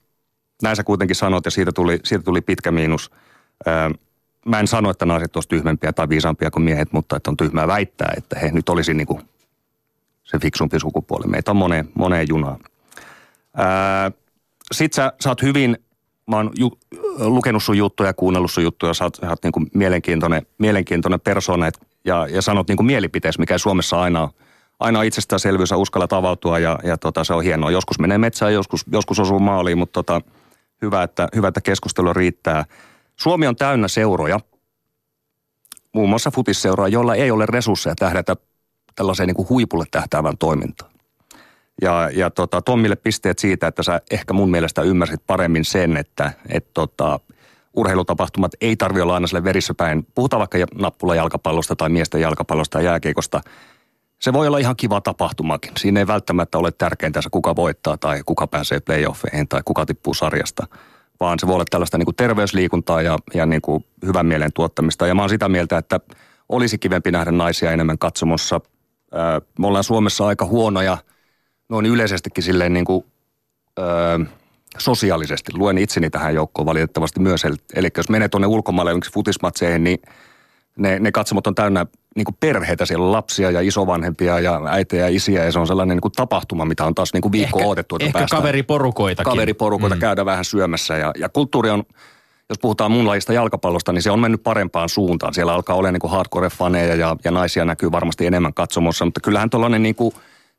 näin sä kuitenkin sanot ja siitä tuli, siitä tuli pitkä miinus. Öö, mä en sano, että naiset olisi tyhmempiä tai viisaampia kuin miehet, mutta että on tyhmää väittää, että he nyt olisi niinku se fiksumpi sukupuoli. Meitä on moneen, moneen junaan. Öö, sä, sä oot hyvin, mä oon ju, lukenut sun juttuja, kuunnellut sun juttuja, sä oot, sä oot niinku mielenkiintoinen, mielenkiintoinen persona ja, ja sanot niinku mielipiteessä, mikä ei Suomessa aina on aina itsestäänselvyys ja uskalla tavautua ja, ja tota, se on hienoa. Joskus menee metsään, joskus, joskus osuu maaliin, mutta tota, hyvä, että, hyvä, että keskustelu riittää. Suomi on täynnä seuroja, muun muassa futisseuroja, joilla ei ole resursseja tähdätä tällaiseen niin kuin huipulle tähtäävän toimintaan. Ja, ja tota, Tommille pisteet siitä, että sä ehkä mun mielestä ymmärsit paremmin sen, että et tota, urheilutapahtumat ei tarvi olla aina sille verissä päin. Puhutaan vaikka nappula jalkapallosta tai miesten jalkapallosta ja jääkiekosta. Se voi olla ihan kiva tapahtumakin. Siinä ei välttämättä ole tärkeintä se, kuka voittaa tai kuka pääsee playoffeihin tai kuka tippuu sarjasta. Vaan se voi olla tällaista niin kuin terveysliikuntaa ja, ja niin kuin hyvän mielen tuottamista. Ja mä oon sitä mieltä, että olisi kivempi nähdä naisia enemmän katsomossa. Me ollaan Suomessa aika huonoja noin yleisestikin silleen niin kuin, öö, sosiaalisesti. Luen itseni tähän joukkoon valitettavasti myös. Eli, jos menee tuonne ulkomaille futismatseihin, niin ne, ne katsomot on täynnä niin kuin perheitä. Siellä on lapsia ja isovanhempia ja äitejä ja isiä ja se on sellainen niin kuin tapahtuma, mitä on taas niin kuin viikko ehkä, odotettu. että ehkä päästään- kaveriporukoitakin. kaveriporukoita mm. käydä vähän syömässä. Ja, ja kulttuuri on, jos puhutaan mun lajista jalkapallosta, niin se on mennyt parempaan suuntaan. Siellä alkaa olla niin kuin hardcore-faneja ja, ja naisia näkyy varmasti enemmän katsomossa. Mutta kyllähän tuollainen niin kuin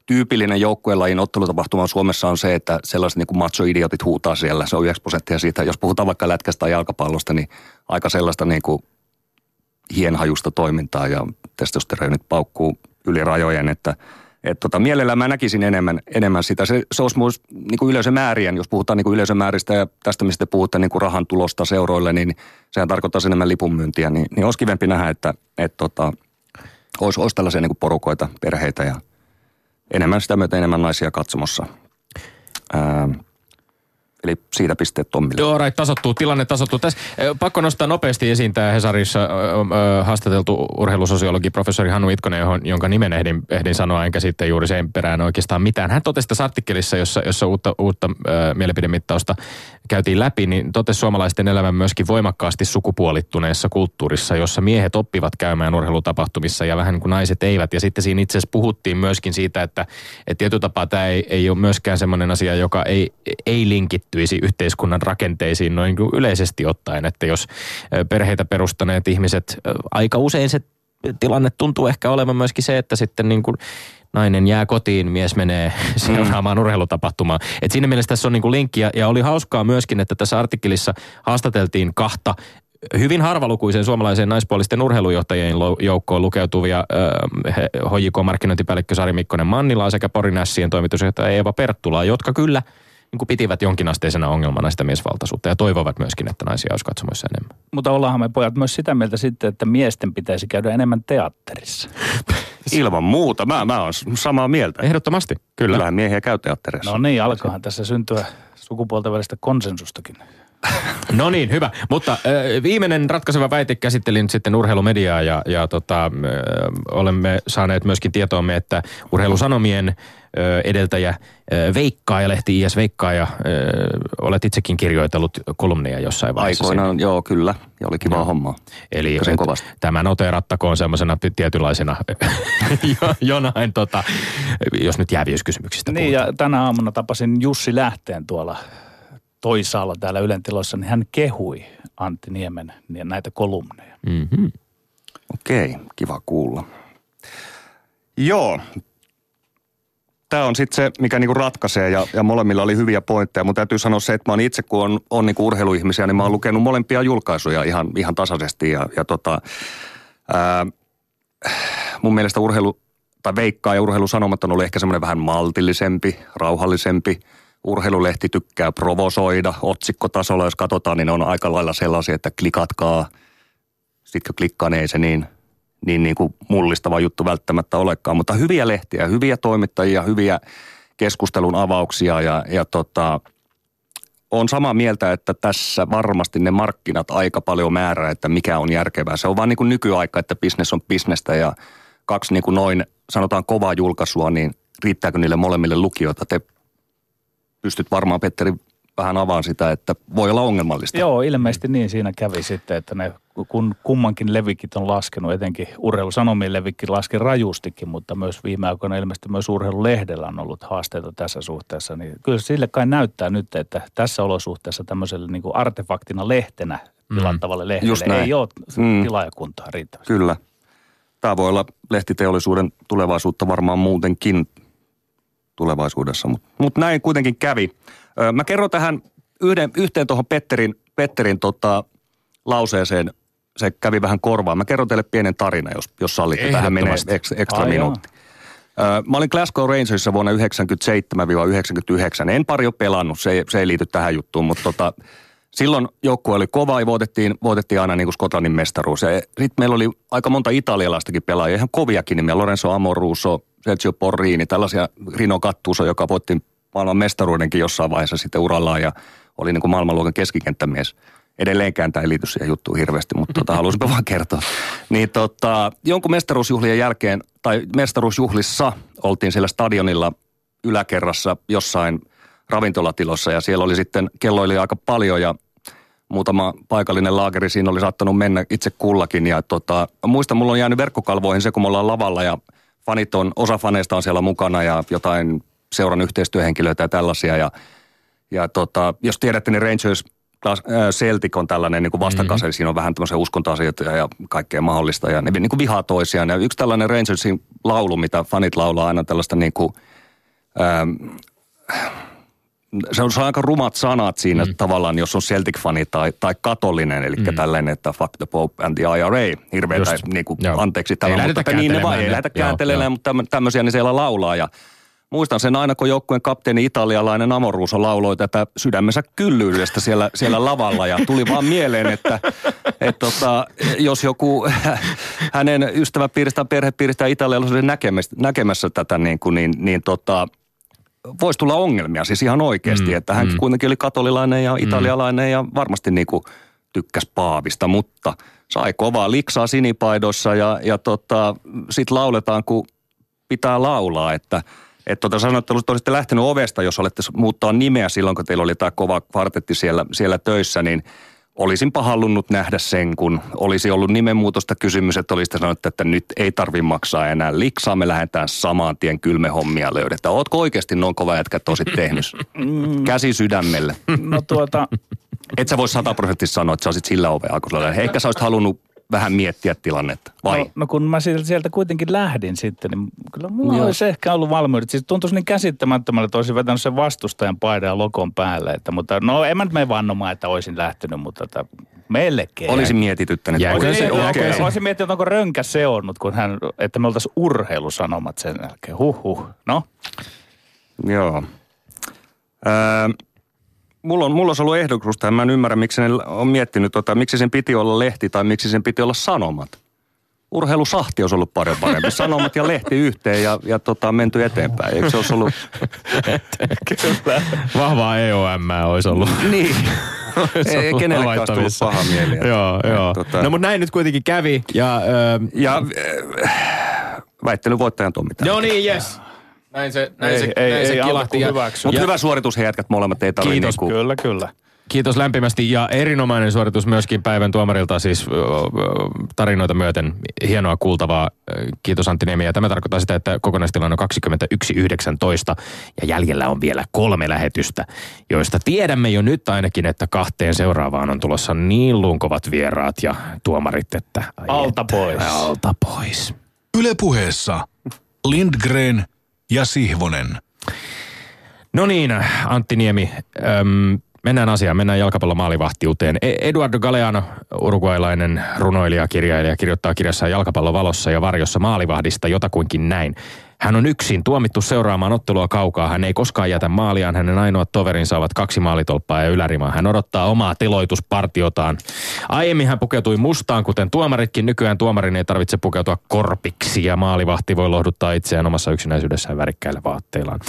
tyypillinen joukkuelajin ottelutapahtuma Suomessa on se, että sellaiset niin kuin macho-idiotit huutaa siellä. Se on 9 prosenttia siitä. Jos puhutaan vaikka lätkästä tai jalkapallosta, niin aika sellaista niin kuin hienhajusta toimintaa ja testosteronit paukkuu yli rajojen, että et tota, mielellään mä näkisin enemmän, enemmän sitä. Se, se olisi myös niin yleisömäärien, jos puhutaan niin yleisömääristä ja tästä, mistä te puhutte niin rahan tulosta seuroille, niin sehän tarkoittaa enemmän lipunmyyntiä. Niin, niin olisi kivempi nähdä, että et tota, olisi, olisi tällaisia niin kuin porukoita, perheitä ja enemmän sitä myötä enemmän naisia katsomossa. Ää, eli siitä pisteet Tommille. Joo, right, tasottuu, tilanne tasottuu. Tässä pakko nostaa nopeasti esiin tämä Hesarissa haastateltu urheilusosiologi professori Hannu Itkonen, johon, jonka nimen ehdin, ehdin sanoa, enkä sitten juuri sen perään oikeastaan mitään. Hän totesi tässä artikkelissa, jossa, jossa uutta, uutta ö, mielipidemittausta käytiin läpi, niin totesi suomalaisten elämän myöskin voimakkaasti sukupuolittuneessa kulttuurissa, jossa miehet oppivat käymään urheilutapahtumissa ja vähän niin kuin naiset eivät. Ja sitten siinä itse asiassa puhuttiin myöskin siitä, että, että tietyllä tapaa tämä ei, ei ole myöskään semmoinen asia, joka ei, ei linkittyisi yhteiskunnan rakenteisiin noin kuin yleisesti ottaen. Että jos perheitä perustaneet ihmiset, aika usein se tilanne tuntuu ehkä olevan myöskin se, että sitten niin kuin nainen jää kotiin, mies menee *laughs* seuraamaan urheilutapahtumaa. Et siinä mielessä tässä on niin kuin linkki ja, ja oli hauskaa myöskin, että tässä artikkelissa haastateltiin kahta hyvin harvalukuisen suomalaisen naispuolisten urheilujohtajien joukkoon lukeutuvia äh, HJK-markkinointipäällikkö Sari Mikkonen Mannilaa sekä Porinässien toimitusjohtaja Eeva Perttulaa, jotka kyllä niin kuin pitivät jonkinasteisena ongelmana sitä miesvaltaisuutta ja toivovat myöskin, että naisia olisi katsomoissa enemmän. Mutta ollaanhan me pojat myös sitä mieltä sitten, että miesten pitäisi käydä enemmän teatterissa. *laughs* Ilman muuta. Mä, mä oon samaa mieltä. Ehdottomasti, kyllä. Kyllähän miehiä käy teattereissa. No niin, alkohan tässä syntyä sukupuolten välistä konsensustakin. *laughs* No niin, hyvä. Mutta äh, viimeinen ratkaiseva väite käsitteli nyt sitten urheilumediaa ja, ja tota, äh, olemme saaneet myöskin tietoamme, että urheilusanomien äh, edeltäjä äh, Veikkaaja-lehti IS Veikkaaja, olet itsekin kirjoitellut kolumnia jossain vaiheessa. Aikoinaan, joo, kyllä. Ja oli kivaa hommaa. Eli Tykkäsin et, kovasti. tämä noterattakoon semmoisena tietynlaisena *laughs* jo- jonain, tota, jos nyt jääviyskysymyksistä Niin, puhutaan. ja tänä aamuna tapasin Jussi Lähteen tuolla toisaalla täällä Ylen tiloissa, niin hän kehui Antti Niemen niin näitä kolumneja. Mm-hmm. Okei, kiva kuulla. Joo. Tämä on sitten se, mikä niinku ratkaisee ja, ja molemmilla oli hyviä pointteja. Mutta täytyy sanoa se, että mä oon itse, kun on, on niinku urheiluihmisiä, niin mä oon lukenut molempia julkaisuja ihan, ihan tasaisesti. Ja, ja tota, ää, mun mielestä urheilu, tai Veikkaa ja urheilusanomat on ollut ehkä semmoinen vähän maltillisempi, rauhallisempi. Urheilulehti tykkää provosoida otsikkotasolla, jos katsotaan, niin ne on aika lailla sellaisia, että klikatkaa – sitten kun klikkaa, niin ei se niin, niin, niin kuin mullistava juttu välttämättä olekaan. Mutta hyviä lehtiä, hyviä toimittajia, hyviä keskustelun avauksia ja, ja tota, on samaa mieltä, että tässä varmasti ne markkinat aika paljon määrää, että mikä on järkevää. Se on vaan niin kuin nykyaika, että business on bisnestä ja kaksi niin kuin noin, sanotaan kovaa julkaisua, niin riittääkö niille molemmille lukijoita? Te pystyt varmaan, Petteri, vähän avaan sitä, että voi olla ongelmallista. Joo, ilmeisesti niin siinä kävi sitten, että ne, kun kummankin levikit on laskenut, etenkin urheilusanomien levikki laski rajustikin, mutta myös viime aikoina ilmeisesti myös urheilulehdellä on ollut haasteita tässä suhteessa, niin kyllä sille kai näyttää nyt, että tässä olosuhteessa tämmöiselle niin kuin artefaktina lehtenä tilattavalle lehdelle Just näin. ei ole Mm. tilaajakuntaa riittävästi. Kyllä. Tämä voi olla lehtiteollisuuden tulevaisuutta varmaan muutenkin tulevaisuudessa, mutta mut näin kuitenkin kävi. Ö, Mä kerron tähän yhden, yhteen tuohon Petterin, Petterin tota, lauseeseen, se kävi vähän korvaan. Mä kerron teille pienen tarina, jos, jos sallitte. Tähän menee ekstra Ai minuutti. Ö, Mä olin Glasgow Rangersissa vuonna 1997-1999. En pari ole pelannut, se ei, se ei liity tähän juttuun, mutta tota, silloin joukkue oli kova ja voitettiin, voitettiin aina niin kuin Skotlannin mestaruus. Sitten meillä oli aika monta italialaistakin pelaajia, ihan koviakin nimiä. Lorenzo Amoruso, Sergio Porrini, tällaisia Rino Gattuso, joka voitti maailman mestaruudenkin jossain vaiheessa sitten urallaan ja oli niin kuin maailmanluokan keskikenttämies. Edelleenkään tämä ei liity siihen juttuun hirveästi, mutta tota, halusinpa vaan kertoa. Niin tota, jonkun mestaruusjuhlien jälkeen, tai mestaruusjuhlissa oltiin siellä stadionilla yläkerrassa jossain ravintolatilossa ja siellä oli sitten, kello oli aika paljon ja muutama paikallinen laageri siinä oli saattanut mennä itse kullakin. Ja tota, muistan, mulla on jäänyt verkkokalvoihin se, kun me ollaan lavalla ja fanit on, osa faneista on siellä mukana ja jotain seuran yhteistyöhenkilöitä ja tällaisia. Ja, ja tota, jos tiedätte, niin Rangers äh, Celtic on tällainen niin kuin vastakkaisen, mm-hmm. siinä on vähän tämmöisiä uskontoasioita ja kaikkea mahdollista. Ja ne niin kuin vihaa toisiaan. Ja yksi tällainen Rangersin laulu, mitä fanit laulaa aina tällaista niin kuin, ähm, se on, se on aika rumat sanat siinä mm. tavallaan, jos on Celtic-fani tai, tai katolinen, eli mm. tällainen, että fuck the Pope and the IRA. Hirveätä, Just. niin kuin, Joo. anteeksi Ei tämä, lähdetä mutta niin ne vaan, ei lähdetä kääntelemään, mutta tämmö- tämmöisiä ne siellä laulaa ja Muistan sen aina, kun joukkueen kapteeni italialainen Amoruso lauloi tätä sydämensä kyllyydestä siellä, siellä lavalla. Ja tuli vaan mieleen, että, että tota, jos joku hänen ystäväpiiristä tai perhepiiristä italialaisuuden näkemässä, näkemässä tätä, niin, kuin, niin, niin tota, voisi tulla ongelmia siis ihan oikeasti. Mm, että hän mm. kuitenkin oli katolilainen ja italialainen ja varmasti niin kuin tykkäsi Paavista, mutta sai kovaa liksaa sinipaidossa ja, ja tota, sitten lauletaan, kun pitää laulaa, että että tota sanoit, että olisitte lähtenyt ovesta, jos olette muuttaa nimeä silloin, kun teillä oli tämä kova kvartetti siellä, siellä töissä, niin olisinpa halunnut nähdä sen, kun olisi ollut nimenmuutosta kysymys, että olisitte sanonut, että nyt ei tarvi maksaa enää liksaa, me lähdetään saman tien kylmehommia löydetään. Ootko oikeasti noin kova jätkä tosi tehnyt? Käsi sydämelle. No tuota, Et sä voi sataprosenttisesti sanoa, että sä olisit sillä ovea, Ehkä sä olisit halunnut vähän miettiä tilannetta, vai? No, no kun mä sieltä, kuitenkin lähdin sitten, niin kyllä mulla Joo. olisi ehkä ollut valmiudet. Siis tuntuisi niin käsittämättömältä, että olisin vetänyt sen vastustajan paidan ja lokon päälle. Että, mutta no en mä nyt mene vannomaan, että olisin lähtenyt, mutta että melkein. Olisin mietityttänyt. Jääkö Olisin, se- olisin, jääkö olisin, se- olisin miettinyt, onko rönkä seonnut, kun hän, että me oltaisiin urheilusanomat sen jälkeen. Huhhuh. No, Joo. Öö, mulla, on, mulla olisi ollut ehdotusta, mä en ymmärrä, miksi ne on miettinyt, tota, miksi sen piti olla lehti tai miksi sen piti olla sanomat. Urheilusahti olisi ollut paljon parempi. *laughs* Sanomat ja lehti yhteen ja, ja tota, menty eteenpäin. Eikö se olisi ollut... *laughs* Vahvaa EOM olisi ollut. Niin. *laughs* Olisi Ei ollut kenellekään olisi tullut paha mieli. Joo, joo. tota- No mutta näin nyt kuitenkin kävi. Ja, ö, Ja äh, väittelyn voittajan Tommi. no niin, yes. Näin se, näin Ei- se, ei- näin se ei kilahti. alkuun Ja-. Mutta hyvä suoritus he jätkät molemmat. Ei Kiitos, niinku, kyllä, kyllä. Kiitos lämpimästi ja erinomainen suoritus myöskin päivän tuomarilta siis tarinoita myöten. Hienoa kuultavaa. Kiitos Antti Niemi. Ja tämä tarkoittaa sitä, että kokonaistilanne on 21.19 ja jäljellä on vielä kolme lähetystä, joista tiedämme jo nyt ainakin, että kahteen seuraavaan on tulossa niin lunkovat vieraat ja tuomarit, että... Alta pois. Alta pois. Ylepuheessa Lindgren ja Sihvonen. No niin, Antti Niemi, äm, mennään asiaan, mennään jalkapallon maalivahtiuteen. E- Eduardo Galeano, uruguaylainen runoilija, kirjailija, kirjoittaa kirjassaan jalkapallon valossa ja varjossa maalivahdista jotakuinkin näin. Hän on yksin tuomittu seuraamaan ottelua kaukaa. Hän ei koskaan jätä maaliaan. Hänen ainoat toverinsa ovat kaksi maalitolppaa ja ylärimaa. Hän odottaa omaa teloituspartiotaan. Aiemmin hän pukeutui mustaan, kuten tuomaritkin. Nykyään tuomarin ei tarvitse pukeutua korpiksi ja maalivahti voi lohduttaa itseään omassa yksinäisyydessään värikkäillä vaatteillaan.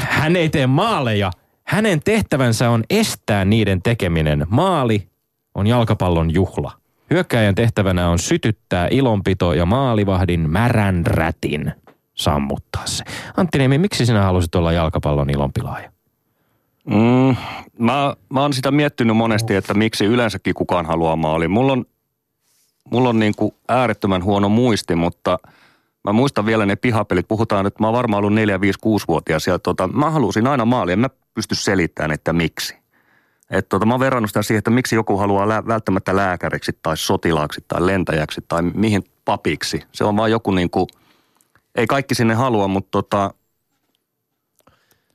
Hän ei tee maaleja. Hänen tehtävänsä on estää niiden tekeminen. Maali on jalkapallon juhla. Hyökkäjän tehtävänä on sytyttää ilonpito ja maalivahdin märän rätin sammuttaa se. Antti Niemi, miksi sinä halusit olla jalkapallon ilonpilaaja? Mm, mä, mä oon sitä miettinyt monesti, että miksi yleensäkin kukaan haluaa maali. Mulla on, mulla on niin kuin äärettömän huono muisti, mutta mä muistan vielä ne pihapelit. Puhutaan, että mä oon varmaan ollut 4, 5, 6-vuotias ja tota, mä halusin aina maalia. En mä pysty selittämään, että miksi. Et tota, mä oon verrannut sitä siihen, että miksi joku haluaa lä- välttämättä lääkäriksi tai sotilaaksi tai lentäjäksi tai mihin papiksi. Se on vaan joku niin kuin, ei kaikki sinne halua, mutta tota,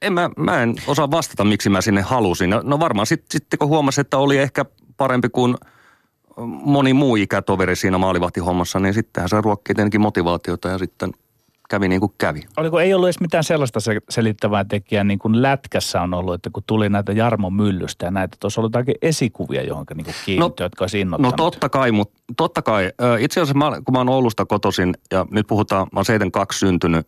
en mä, mä en osaa vastata, miksi mä sinne halusin. No, no varmaan sitten sit, kun huomasin, että oli ehkä parempi kuin moni muu ikätoveri siinä maalivahtihommassa, niin sittenhän se ruokkii tietenkin motivaatiota ja sitten kävi niin kuin kävi. Oliko ei ollut edes mitään sellaista se- selittävää tekijää, niin kuin lätkässä on ollut, että kun tuli näitä Jarmo Myllystä ja näitä, tuossa oli jotakin esikuvia, johon niin kiinnittyi, no, jotka olisi No totta kai, mutta totta kai. Itse asiassa mä, kun mä oon Oulusta kotoisin ja nyt puhutaan, mä oon 72 syntynyt,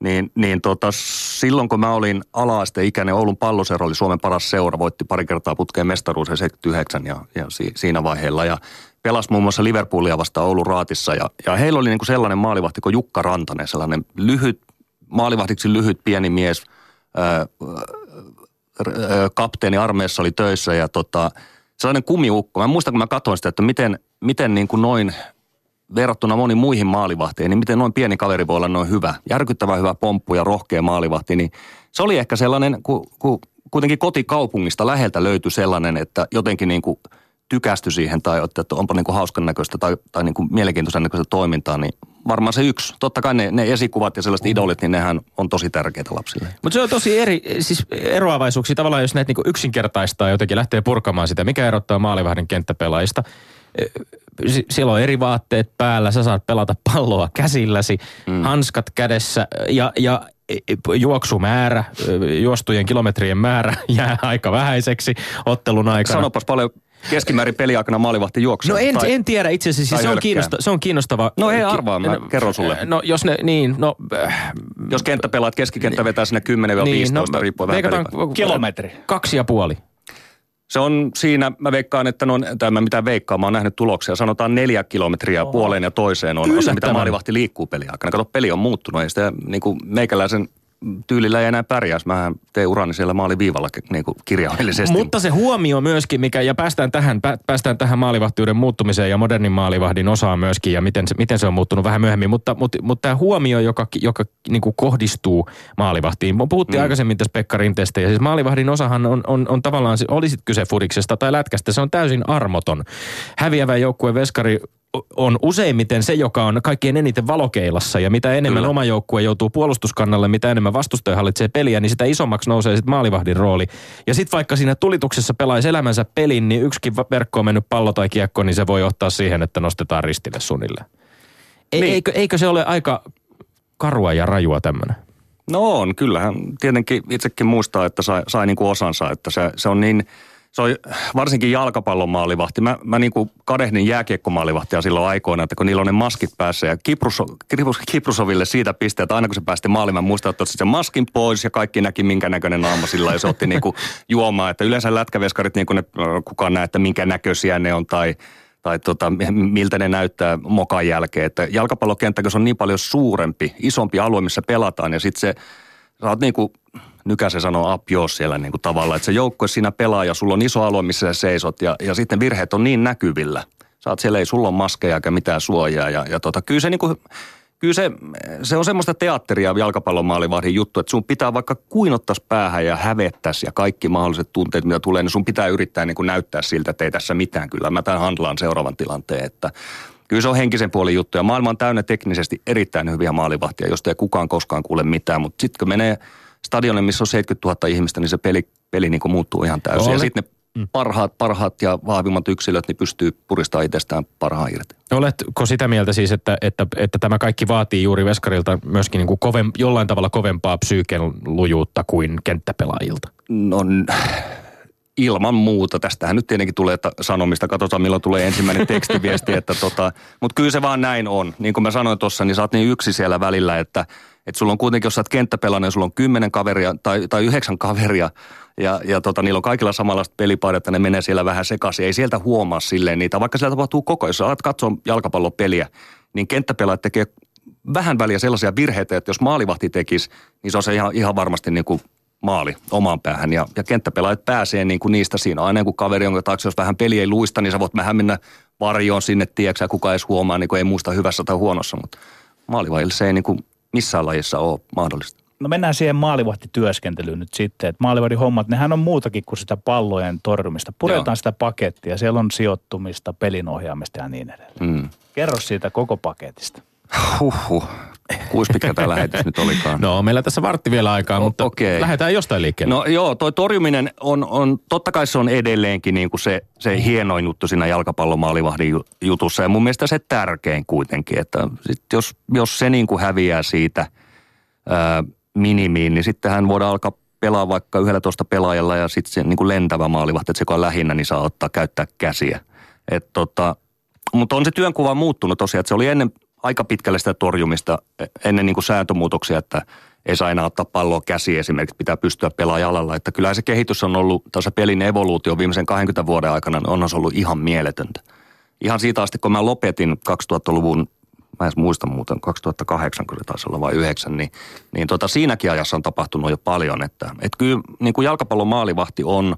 niin, niin tota, silloin kun mä olin ala-asteikäinen, Oulun pallosero oli Suomen paras seura, voitti pari kertaa putkeen mestaruus 79 ja, ja si, siinä vaiheella. Ja pelasi muun muassa Liverpoolia vastaan Oulun raatissa ja, ja heillä oli niinku sellainen maalivahti kuin Jukka Rantanen, sellainen lyhyt, maalivahdiksi lyhyt pieni mies, ö, ö, kapteeni armeessa oli töissä ja tota, sellainen kumiukko. Mä muistan, kun mä katsoin sitä, että miten, miten niin kuin noin verrattuna moniin muihin maalivahteihin, niin miten noin pieni kaveri voi olla noin hyvä. Järkyttävän hyvä pomppu ja rohkea maalivahti, niin se oli ehkä sellainen, kun, kun kuitenkin kotikaupungista läheltä löytyi sellainen, että jotenkin niin kuin tykästy siihen tai että että onpa niin kuin hauskan näköistä tai, tai niin kuin mielenkiintoisen näköistä toimintaa, niin varmaan se yksi. Totta kai ne, ne esikuvat ja sellaiset idolit, niin nehän on tosi tärkeitä lapsille. Mutta se on tosi eri, siis eroavaisuuksia tavallaan, jos näitä niinku yksinkertaistaa jotenkin lähtee purkamaan sitä. Mikä erottaa maalivahdin kenttäpelaajista? Si- Siellä on eri vaatteet päällä, sä saat pelata palloa käsilläsi, mm. hanskat kädessä ja, ja juoksumäärä, juostujen kilometrien määrä *laughs* jää aika vähäiseksi ottelun aikana. Sanopas paljon keskimäärin peliaikana maalivahti juoksee. No en, tai, en tiedä itse asiassa, siis se on, kiinnosta, se on kiinnostava. No ei arvaa, mä kerron sulle. No jos ne, niin, no... äh, Jos kenttäpelaat keskikenttä vetää sinne 10-15, niin, no, riippuen vähän. Kilometri. Kaksi ja puoli. Se on siinä, mä veikkaan, että no, tai mä mitään veikkaa, mä oon nähnyt tuloksia. Sanotaan neljä kilometriä Oho. puoleen ja toiseen on, on se, mitä maalivahti liikkuu peliaikana. Kato, peli on muuttunut, ei sitä niin kuin meikäläisen tyylillä ei enää pärjäisi. Mähän teen urani siellä maaliviivalla niin kuin kirjaimellisesti. Mutta se huomio myöskin, mikä, ja päästään tähän, pä- päästään tähän maalivahtiuden muuttumiseen ja modernin maalivahdin osaan myöskin, ja miten se, miten se on muuttunut vähän myöhemmin. Mutta, mutta, mutta tämä huomio, joka, joka niin kuin kohdistuu maalivahtiin. Puhuttiin mm. aikaisemmin tästä Pekka Rinteestä, ja siis maalivahdin osahan on, on, on tavallaan, olisit kyse furiksesta tai lätkästä, se on täysin armoton. Häviävä joukkueen veskari on useimmiten se, joka on kaikkein eniten valokeilassa ja mitä enemmän Kyllä. oma joukkue joutuu puolustuskannalle, mitä enemmän vastustaja hallitsee peliä, niin sitä isommaksi nousee sitten maalivahdin rooli. Ja sitten vaikka siinä tulituksessa pelaisi elämänsä pelin, niin yksikin verkkoon mennyt pallo tai kiekko, niin se voi johtaa siihen, että nostetaan ristille suunnilleen. Ei, Niin. eikö, eikö se ole aika karua ja rajua tämmöinen? No on, kyllähän tietenkin itsekin muistaa, että sai, sai niin kuin osansa, että se, se on niin, se on varsinkin jalkapallon maalivahti. Mä, mä niin kuin kadehdin jääkiekkomaalivahtia silloin aikoina, että kun niillä on ne maskit päässä ja Kiprus, Kiprus, Kiprusoville siitä pisteet, aina kun se päästi maaliin, mä muistan, että sen maskin pois ja kaikki näki minkä näköinen naama sillä ja se otti *laughs* niin kuin juomaan, että yleensä lätkäveskarit niin kuin ne, kukaan näe, että minkä näköisiä ne on tai tai tota, miltä ne näyttää mokan jälkeen. Että jalkapallokenttä, kun se on niin paljon suurempi, isompi alue, missä pelataan ja sitten se, sä oot niin kuin, Nykäsen sanoo up yours siellä niin kuin tavallaan, että se joukkue siinä pelaa ja sulla on iso alue, missä sä seisot ja, ja sitten virheet on niin näkyvillä. Oot siellä, ei sulla ole maskeja eikä mitään suojaa ja, ja tota, kyllä se niin kuin, Kyllä se, se on semmoista teatteria jalkapallon maalivahdin juttu, että sun pitää vaikka kuinottas päähän ja hävettäisi ja kaikki mahdolliset tunteet, mitä tulee, niin sun pitää yrittää niin kuin näyttää siltä, että ei tässä mitään. Kyllä mä tämän handlaan seuraavan tilanteen, että kyllä se on henkisen puolen juttu. Ja maailma on täynnä teknisesti erittäin hyviä maalivahtia, josta ei kukaan koskaan kuule mitään. Mutta sitten kun menee stadionille, missä on 70 000 ihmistä, niin se peli, peli niin kuin muuttuu ihan täysin. Ja Olet- sitten ne mm. parhaat, parhaat ja vahvimmat yksilöt niin pystyy puristamaan itsestään parhaan irti. Oletko sitä mieltä siis, että, että, että tämä kaikki vaatii juuri veskarilta myöskin niin kuin koven, jollain tavalla kovempaa psyyken lujuutta kuin kenttäpelaajilta? No ilman muuta. Tästähän nyt tietenkin tulee sanomista. Katsotaan milloin tulee ensimmäinen *laughs* tekstiviesti. että tota, Mutta kyllä se vaan näin on. Niin kuin mä sanoin tuossa, niin sä oot niin yksi siellä välillä, että, että sulla on kuitenkin, jos sä oot kenttäpelainen, sulla on kymmenen kaveria tai, tai yhdeksän kaveria ja, ja tota, niillä on kaikilla samanlaista pelipaidat, ne menee siellä vähän sekaisin. Ei sieltä huomaa silleen niitä, vaikka siellä tapahtuu koko ajan. Jos alat katsoa jalkapallopeliä, niin kenttäpelaajat tekee vähän väliä sellaisia virheitä, että jos maalivahti tekisi, niin se on se ihan, ihan varmasti niin kuin maali omaan päähän. Ja, ja kenttäpelaajat pääsee niin kuin niistä siinä. Aina kun kaveri, jonka taakse jos vähän peli ei luista, niin sä voit vähän mennä varjoon sinne, tiedätkö kuka edes huomaa, niin kuin ei muista hyvässä tai huonossa. Mutta maalivahille se ei niin kuin missään lajissa ole mahdollista. No mennään siihen maalivahtityöskentelyyn nyt sitten. Että maalivahdin hommat, nehän on muutakin kuin sitä pallojen torjumista. Puretaan Joo. sitä pakettia, siellä on sijoittumista, pelinohjaamista ja niin edelleen. Mm. Kerro siitä koko paketista. Huhhuh. Kuinka pitkä tämä lähetys nyt olikaan? *laughs* No, meillä tässä vartti vielä aikaa, o- mutta okay. lähdetään jostain liikkeelle. No joo, toi torjuminen on, on totta kai se on edelleenkin niin kuin se, se hienoin juttu siinä jalkapallomaalivahdin jutussa. Ja mun mielestä se tärkein kuitenkin, että sit jos, jos se niin kuin häviää siitä ää, minimiin, niin sittenhän voidaan alkaa pelaa vaikka 11 pelaajalla ja sitten se niin kuin lentävä maalivahti, että se on lähinnä, niin saa ottaa käyttää käsiä. Et tota, mutta on se työnkuva muuttunut tosiaan, että se oli ennen aika pitkälle sitä torjumista ennen niin kuin sääntömuutoksia, että ei saa enää ottaa palloa käsi esimerkiksi, pitää pystyä pelaamaan jalalla. Että kyllä se kehitys on ollut, tässä pelin evoluutio viimeisen 20 vuoden aikana on se ollut ihan mieletöntä. Ihan siitä asti, kun mä lopetin 2000-luvun, mä en muista muuten, 2008 kyllä taisi olla vai 9, niin, niin tota, siinäkin ajassa on tapahtunut jo paljon. Että, että kyllä niin kuin jalkapallon maalivahti on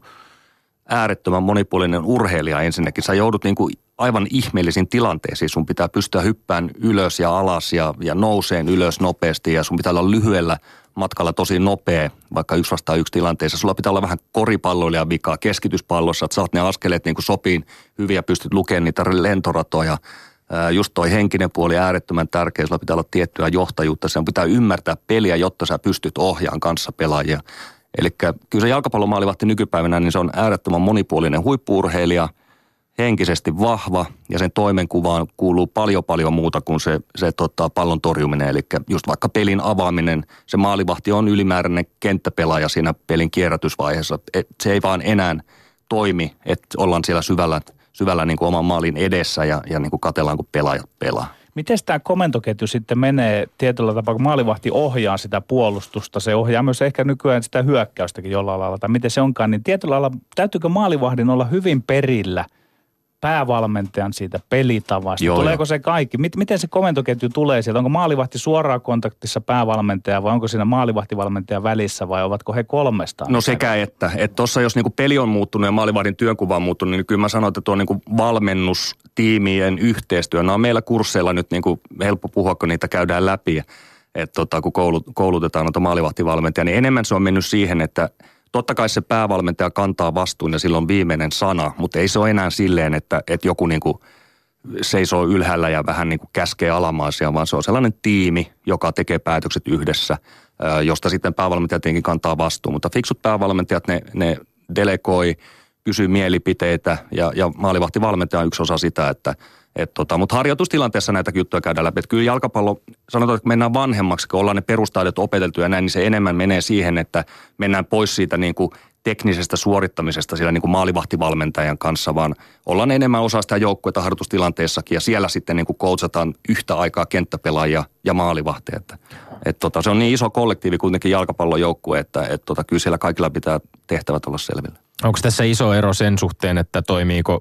äärettömän monipuolinen urheilija ensinnäkin. Sä joudut niin kuin aivan ihmeellisiin tilanteisiin. Sun pitää pystyä hyppään ylös ja alas ja, ja nouseen ylös nopeasti ja sun pitää olla lyhyellä matkalla tosi nopea, vaikka yksi vastaan yksi tilanteessa. Sulla pitää olla vähän koripalloilija vikaa keskityspallossa, että saat ne askeleet niin kuin sopiin hyvin ja pystyt lukemaan niitä lentoratoja. Just toi henkinen puoli äärettömän tärkeä, sulla pitää olla tiettyä johtajuutta, sen pitää ymmärtää peliä, jotta sä pystyt ohjaamaan kanssa pelaajia. Eli kyllä se jalkapallomaalivahti nykypäivänä, niin se on äärettömän monipuolinen huippuurheilija – henkisesti vahva ja sen toimenkuvaan kuuluu paljon paljon muuta kuin se, se tota, pallon torjuminen. Eli just vaikka pelin avaaminen, se maalivahti on ylimääräinen kenttäpelaaja siinä pelin kierrätysvaiheessa. Et se ei vaan enää toimi, että ollaan siellä syvällä, syvällä niin kuin oman maalin edessä ja, ja niin kuin katellaan, kun pelaajat pelaa. Miten tämä komentoketju sitten menee tietyllä tapaa, kun maalivahti ohjaa sitä puolustusta, se ohjaa myös ehkä nykyään sitä hyökkäystäkin jollain lailla, tai miten se onkaan, niin tietyllä lailla täytyykö maalivahdin olla hyvin perillä – päävalmentajan siitä pelitavasta? Joo, Tuleeko jo. se kaikki? Miten se komentoketju tulee sieltä? Onko maalivahti suoraan kontaktissa päävalmentaja vai onko siinä maalivahtivalmentaja välissä vai ovatko he kolmestaan? No sekä että. Että tuossa jos niinku peli on muuttunut ja maalivahdin työnkuva on muuttunut, niin kyllä mä sanoin, että tuo niinku valmennustiimien yhteistyö, nämä on meillä kursseilla nyt niinku helppo puhua, kun niitä käydään läpi. Että tota, kun koulutetaan noita maalivahtivalmentajia, niin enemmän se on mennyt siihen, että – Totta kai se päävalmentaja kantaa vastuun ja silloin viimeinen sana, mutta ei se ole enää silleen, että, että joku niin kuin seisoo ylhäällä ja vähän niin kuin käskee alamaisia, vaan se on sellainen tiimi, joka tekee päätökset yhdessä, josta sitten päävalmentaja tietenkin kantaa vastuun. Mutta fiksut päävalmentajat, ne, ne delegoi, kysyy mielipiteitä ja, ja maalivahtivalmentaja on yksi osa sitä, että – et tota, mutta harjoitustilanteessa näitä juttuja käydään läpi. Et kyllä jalkapallo, sanotaan, että mennään vanhemmaksi, kun ollaan ne perustaidot opeteltu ja näin, niin se enemmän menee siihen, että mennään pois siitä niin kuin teknisestä suorittamisesta siellä niin kuin maalivahtivalmentajan kanssa, vaan ollaan enemmän osa sitä joukkuetta harjoitustilanteessakin ja siellä sitten niin kuin coachataan yhtä aikaa kenttäpelaajia ja maalivahteja. Että, et tota, se on niin iso kollektiivi kuitenkin jalkapallojoukkue, että et tota, kyllä siellä kaikilla pitää tehtävät olla selvillä. Onko tässä iso ero sen suhteen, että toimiiko,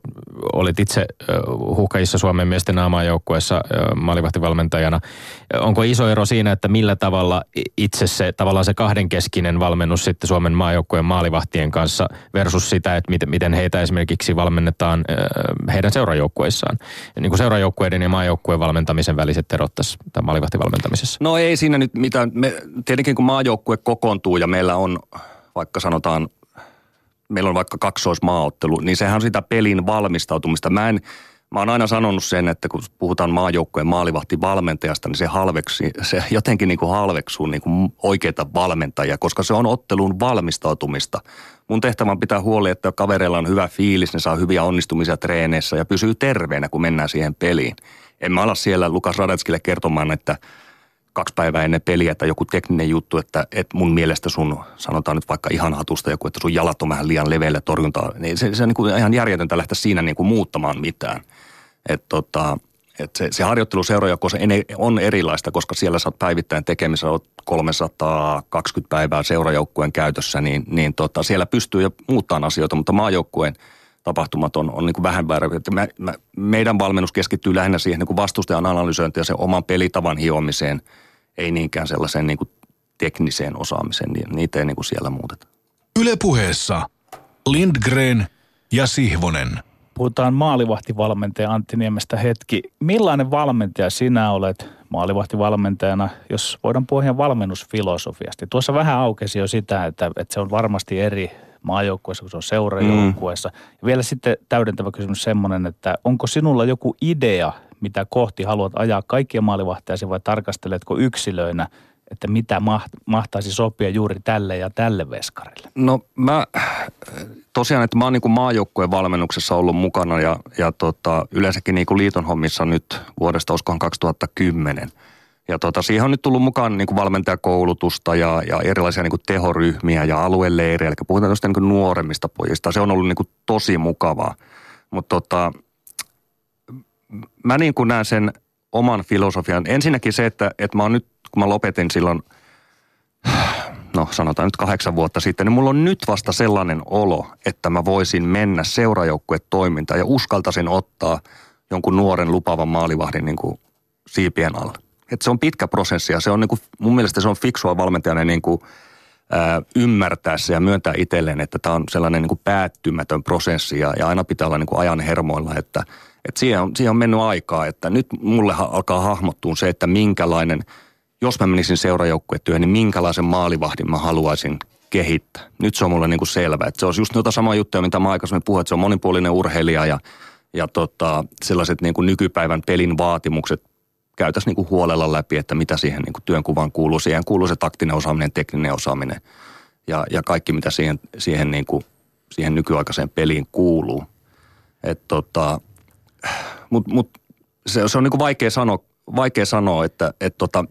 olit itse huhkajissa Suomen miesten joukkueessa maalivahtivalmentajana. Onko iso ero siinä, että millä tavalla itse se tavallaan se kahdenkeskinen valmennus sitten Suomen maajoukkueen maalivahtien kanssa versus sitä, että miten, miten heitä esimerkiksi valmennetaan heidän seurajoukkueissaan? Niin kuin seurajoukkueiden ja maajoukkueen valmentamisen väliset erot tässä maalivahtivalmentamisessa? No ei siinä nyt mitään. Me, tietenkin kun maajoukkue kokoontuu ja meillä on vaikka sanotaan meillä on vaikka kaksoismaaottelu, niin sehän on sitä pelin valmistautumista. Mä en Mä oon aina sanonut sen, että kun puhutaan maajoukkojen maalivahtivalmentajasta, niin se, halveksi, se jotenkin niin kuin halveksuu niin kuin oikeita valmentajia, koska se on otteluun valmistautumista. Mun tehtävä on pitää huoli, että kavereilla on hyvä fiilis, ne saa hyviä onnistumisia treeneissä ja pysyy terveenä, kun mennään siihen peliin. En mä ala siellä Lukas Radetskille kertomaan, että kaksi päivää ennen peliä tai joku tekninen juttu, että, että mun mielestä sun, sanotaan nyt vaikka ihan hatusta joku, että sun jalat on vähän liian leveillä torjuntaa, niin se, se on niin kuin ihan järjetöntä lähteä siinä niin kuin muuttamaan mitään. Et tota, et se, se harjoittelu seuraajakossa on erilaista, koska siellä sä oot päivittäin tekemisissä, oot 320 päivää seurajoukkueen käytössä, niin, niin tota, siellä pystyy jo muuttamaan asioita, mutta maajoukkueen tapahtumat on, on niin kuin vähän väärä. Mä, mä, meidän valmennus keskittyy lähinnä siihen niin vastustajan analysointiin ja sen oman pelitavan hiomiseen, ei niinkään sellaiseen niin kuin tekniseen osaamiseen, niin niitä ei niin kuin siellä muuteta. Ylepuheessa Lindgren ja Sihvonen. Puhutaan maalivahtivalmentaja Antti Niemestä hetki. Millainen valmentaja sinä olet maalivahtivalmentajana, jos voidaan puhua ihan valmennusfilosofiasta? Tuossa vähän aukesi jo sitä, että, että se on varmasti eri maajoukkueessa kuin se on seurajoukkueessa. Mm. Ja vielä sitten täydentävä kysymys semmoinen, että onko sinulla joku idea, mitä kohti haluat ajaa kaikkia maalivahteasi vai tarkasteletko yksilöinä – että mitä mahtaisi sopia juuri tälle ja tälle veskarille? No mä tosiaan, että mä oon niin maajoukkueen valmennuksessa ollut mukana ja, ja tota, yleensäkin niin kuin liiton hommissa nyt vuodesta uskohan 2010. Ja tota, siihen on nyt tullut mukaan niin kuin valmentajakoulutusta ja, ja erilaisia niin kuin tehoryhmiä ja alueleirejä. Eli puhutaan tästä niin nuoremmista pojista. Se on ollut niin kuin tosi mukavaa. Mutta tota, mä niin kuin näen sen oman filosofian. Ensinnäkin se, että, että mä oon nyt kun mä lopetin silloin, no sanotaan nyt kahdeksan vuotta sitten, niin mulla on nyt vasta sellainen olo, että mä voisin mennä seurajoukkuetoimintaan ja uskaltaisin ottaa jonkun nuoren lupavan maalivahdin niin kuin siipien alle. Et se on pitkä prosessi ja se on niin kuin, mun mielestä se on fiksua valmentajana niin kuin, ää, ymmärtää se ja myöntää itselleen, että tämä on sellainen niin kuin päättymätön prosessi ja, ja aina pitää olla niin kuin ajan hermoilla, että, että siihen, on, siihen on mennyt aikaa, että nyt mulle alkaa hahmottua se, että minkälainen – jos mä menisin seurajoukkuetyöhön, niin minkälaisen maalivahdin mä haluaisin kehittää. Nyt se on mulle niin kuin selvä. Että se on just noita samaa juttuja, mitä mä aikaisemmin puhuin, että se on monipuolinen urheilija ja, ja tota, sellaiset niin kuin nykypäivän pelin vaatimukset käytäisiin niin kuin huolella läpi, että mitä siihen niin kuin työnkuvaan kuuluu. Siihen kuuluu se taktinen osaaminen, tekninen osaaminen ja, ja kaikki, mitä siihen, siihen, niin kuin, siihen nykyaikaiseen peliin kuuluu. tota, Mutta mut, se, se on niin kuin vaikea sanoa, vaikea sanoa että et tota,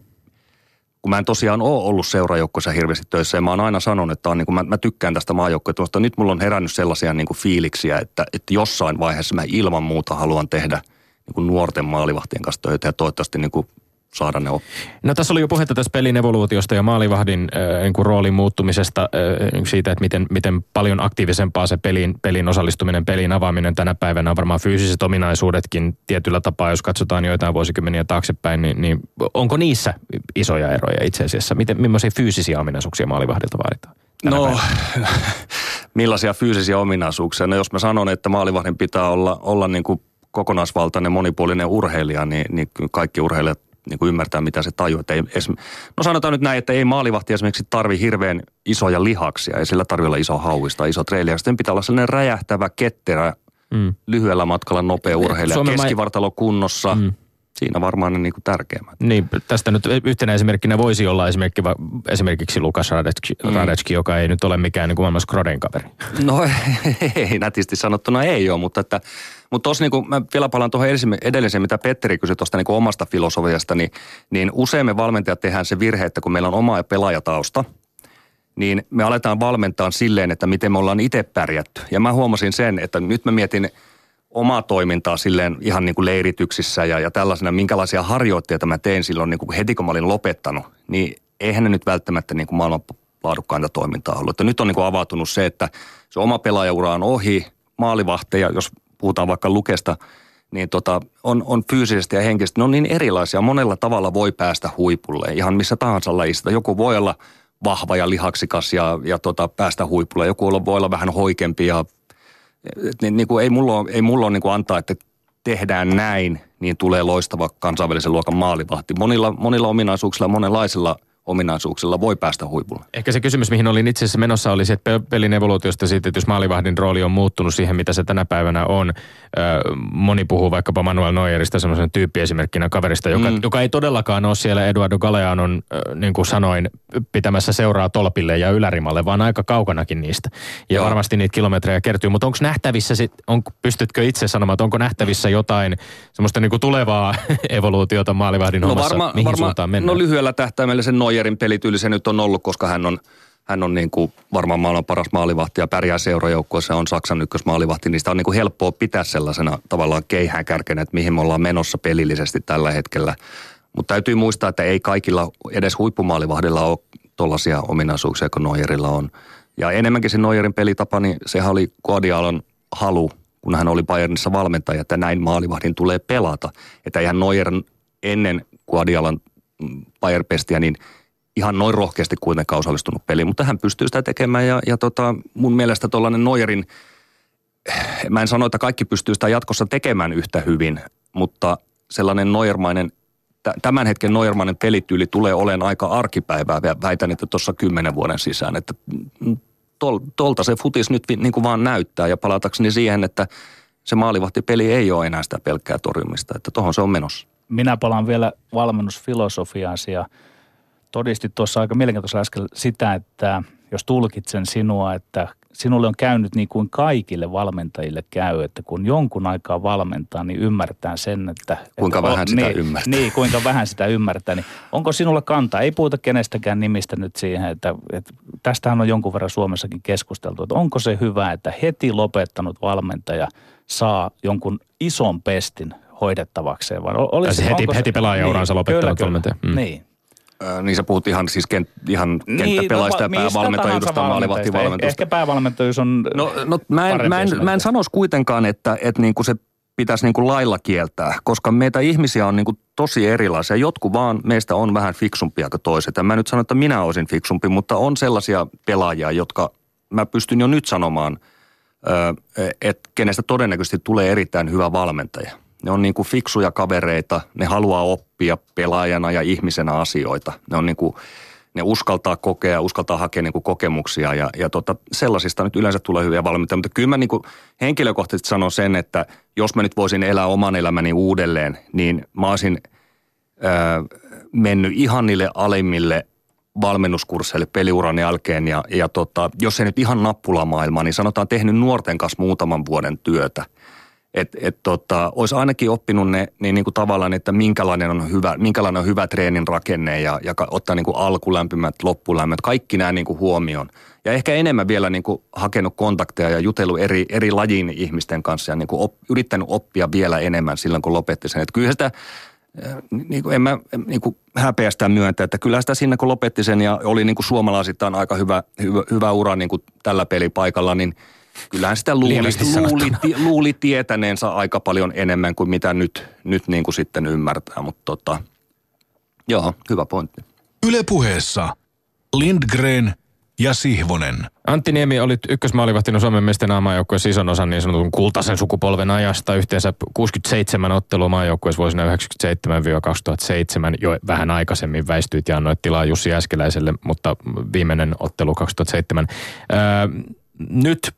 kun mä en tosiaan ole ollut seurajoukkoissa hirveästi töissä ja mä oon aina sanonut, että on niin kuin mä, mä tykkään tästä maajoukkoja, mutta nyt mulla on herännyt sellaisia niin kuin fiiliksiä, että, että jossain vaiheessa mä ilman muuta haluan tehdä niin kuin nuorten maalivahtien kanssa töitä ja toivottavasti niin kuin saada ne oppia. No tässä oli jo puhetta tästä pelin evoluutiosta ja maalivahdin äh, niin kuin roolin muuttumisesta äh, siitä, että miten, miten paljon aktiivisempaa se pelin, pelin osallistuminen, pelin avaaminen tänä päivänä on varmaan fyysiset ominaisuudetkin tietyllä tapaa, jos katsotaan joitain vuosikymmeniä taaksepäin, niin, niin onko niissä isoja eroja itse asiassa? Miten, millaisia fyysisiä ominaisuuksia maalivahdilta vaaditaan? No, *laughs* millaisia fyysisiä ominaisuuksia? No jos mä sanon, että maalivahdin pitää olla, olla niin kuin kokonaisvaltainen monipuolinen urheilija, niin, niin kaikki urheilijat niin kuin ymmärtää, mitä se tajuu. Että ei, no sanotaan nyt näin, että ei maalivahti esimerkiksi tarvi hirveän isoja lihaksia. Ei sillä tarvitse olla iso hauista, iso treili. Sitten pitää olla sellainen räjähtävä, ketterä, mm. lyhyellä matkalla nopea urheilija, Suomen keskivartalo kunnossa. Mm. Siinä varmaan ne niin kuin tärkeimmät. Niin, tästä nyt yhtenä esimerkkinä voisi olla esimerkki, esimerkiksi Lukas Radetski, mm. Radetski joka ei nyt ole mikään niin kuin maailman Skroden kaveri. No *laughs* ei, nätisti sanottuna ei ole, mutta että mutta tuossa niin mä vielä palaan tuohon edelliseen, mitä Petteri kysyi tuosta niin omasta filosofiasta, niin, niin usein me valmentajat tehdään se virhe, että kun meillä on oma pelaajatausta, niin me aletaan valmentaa silleen, että miten me ollaan itse pärjätty. Ja mä huomasin sen, että nyt mä mietin omaa toimintaa silleen ihan niin kuin leirityksissä ja, ja tällaisena, minkälaisia harjoitteita mä tein silloin niin kuin heti kun mä olin lopettanut, niin eihän ne nyt välttämättä niin kuin maailman laadukkainta toimintaa ollut. Että nyt on niin kuin avautunut se, että se oma pelaajaura on ohi, maalivahteja, jos puhutaan vaikka lukesta, niin tota, on, on fyysisesti ja henkisesti, ne on niin erilaisia. Monella tavalla voi päästä huipulle, ihan missä tahansa lajista. Joku voi olla vahva ja lihaksikas ja, ja tota, päästä huipulle. Joku voi olla vähän hoikempi ja niin, niin kuin ei mulla ei mulla ole niin kuin antaa, että tehdään näin, niin tulee loistava kansainvälisen luokan maalivahti. Monilla, monilla ominaisuuksilla, monenlaisilla ominaisuuksilla voi päästä huipulle. Ehkä se kysymys, mihin olin itse asiassa menossa, oli se, että pelin evoluutiosta siitä, että jos maalivahdin rooli on muuttunut siihen, mitä se tänä päivänä on. Moni puhuu vaikkapa Manuel Neuerista semmoisen tyyppiesimerkkinä kaverista, joka, mm. joka ei todellakaan ole siellä Eduardo Galeanon, niin kuin sanoin, pitämässä seuraa tolpille ja ylärimalle, vaan aika kaukanakin niistä. Ja Joo. varmasti niitä kilometrejä kertyy. Mutta onko nähtävissä, sit, on, pystytkö itse sanomaan, että onko nähtävissä jotain semmoista niin kuin tulevaa *laughs* evoluutiota maalivahdin no hommassa, varma, mihin varma, suuntaan mennään? No lyhyellä tähtäimellä sen Neuerin pelityyli se nyt on ollut, koska hän on, hän on niin kuin varmaan maailman paras maalivahti ja pärjää seurajoukkoissa on Saksan ykkösmaalivahti, sitä on niin kuin helppoa pitää sellaisena tavallaan keihään kärkenä, että mihin me ollaan menossa pelillisesti tällä hetkellä. Mutta täytyy muistaa, että ei kaikilla edes huippumaalivahdilla ole tuollaisia ominaisuuksia kuin Neuerilla on. Ja enemmänkin se Neuerin pelitapa, niin sehän oli Guardialan halu, kun hän oli Bayernissa valmentaja, että näin maalivahdin tulee pelata. Että eihän Neuer ennen Guardialan Bayern-pestiä, niin ihan noin rohkeasti kuitenkaan osallistunut peliin, mutta hän pystyy sitä tekemään ja, ja tota, mun mielestä tuollainen Neuerin, mä en sano, että kaikki pystyy sitä jatkossa tekemään yhtä hyvin, mutta sellainen Neuermainen, tämän hetken Neuermainen pelityyli tulee olemaan aika arkipäivää, väitän, että tuossa kymmenen vuoden sisään, että tol, tolta se futis nyt niin kuin vaan näyttää ja palatakseni siihen, että se maalivahtipeli ei ole enää sitä pelkkää torjumista, että tuohon se on menossa. Minä palaan vielä valmennusfilosofiaasi ja todistit tuossa aika mielenkiintoisella äsken sitä, että jos tulkitsen sinua, että sinulle on käynyt niin kuin kaikille valmentajille käy, että kun jonkun aikaa valmentaa, niin ymmärtää sen, että... Kuinka että, vähän sitä niin, ymmärtää. Niin, kuinka vähän sitä ymmärtää. Niin onko sinulla kantaa? Ei puhuta kenestäkään nimistä nyt siihen, että, että tästähän on jonkun verran Suomessakin keskusteltu, että onko se hyvä, että heti lopettanut valmentaja saa jonkun ison pestin hoidettavakseen? Vai olisi, siis heti, heti pelaajauransa niin, lopettanut valmentaja. Mm. Niin. Niin sä puhut ihan siis kent, ihan niin, kenttäpelaajista no, ja päävalmentajuudesta maalivahtivalmentusta. Ehkä päävalmentajuus on No, no mä, en, mä, en, mä en sanoisi kuitenkaan, että, että niin kuin se pitäisi niin kuin lailla kieltää, koska meitä ihmisiä on niin kuin tosi erilaisia. Jotkut vaan meistä on vähän fiksumpia kuin toiset. En mä nyt sano, että minä olisin fiksumpi, mutta on sellaisia pelaajia, jotka mä pystyn jo nyt sanomaan, että kenestä todennäköisesti tulee erittäin hyvä valmentaja – ne on niin kuin fiksuja kavereita, ne haluaa oppia pelaajana ja ihmisenä asioita. Ne on niin kuin, ne uskaltaa kokea, uskaltaa hakea niin kuin kokemuksia ja, ja tota, sellaisista nyt yleensä tulee hyviä valmentajia. Mutta kyllä mä niin kuin henkilökohtaisesti sanon sen, että jos mä nyt voisin elää oman elämäni uudelleen, niin mä olisin ää, mennyt ihan niille alimmille valmennuskursseille peliuran jälkeen ja, ja tota, jos ei nyt ihan nappulamaailmaa, niin sanotaan tehnyt nuorten kanssa muutaman vuoden työtä – että et tota, olisi ainakin oppinut ne niin, niin kuin tavallaan, että minkälainen on hyvä, minkälainen on hyvä treenin rakenne ja, ja ottaa niin kuin alkulämpimät, loppulämmöt, kaikki nämä niin kuin huomioon. Ja ehkä enemmän vielä niin kuin hakenut kontakteja ja jutellut eri, eri lajin ihmisten kanssa ja niin kuin op, yrittänyt oppia vielä enemmän silloin, kun lopetti sen. Että kyllä sitä, äh, niin kuin en mä niin kuin häpeä sitä myöntää, että kyllä sitä siinä kun lopetti sen ja oli niin kuin suomalaisittain aika hyvä, hyvä, hyvä ura niin kuin tällä pelipaikalla, niin – kyllähän sitä luuli, luuli, *laughs* luuli tietäneensä aika paljon enemmän kuin mitä nyt, nyt niin kuin sitten ymmärtää, mutta tota, joo, hyvä pointti. Yle puheessa Lindgren ja Sihvonen. Antti Niemi oli ykkösmaalivahtina Suomen miesten maajoukkueessa ison osan niin sanotun kultaisen sukupolven ajasta. Yhteensä 67 ottelua maajoukkueessa vuosina 1997-2007. Jo vähän aikaisemmin väistyit ja annoit tilaa Jussi Äskeläiselle, mutta viimeinen ottelu 2007. Öö, nyt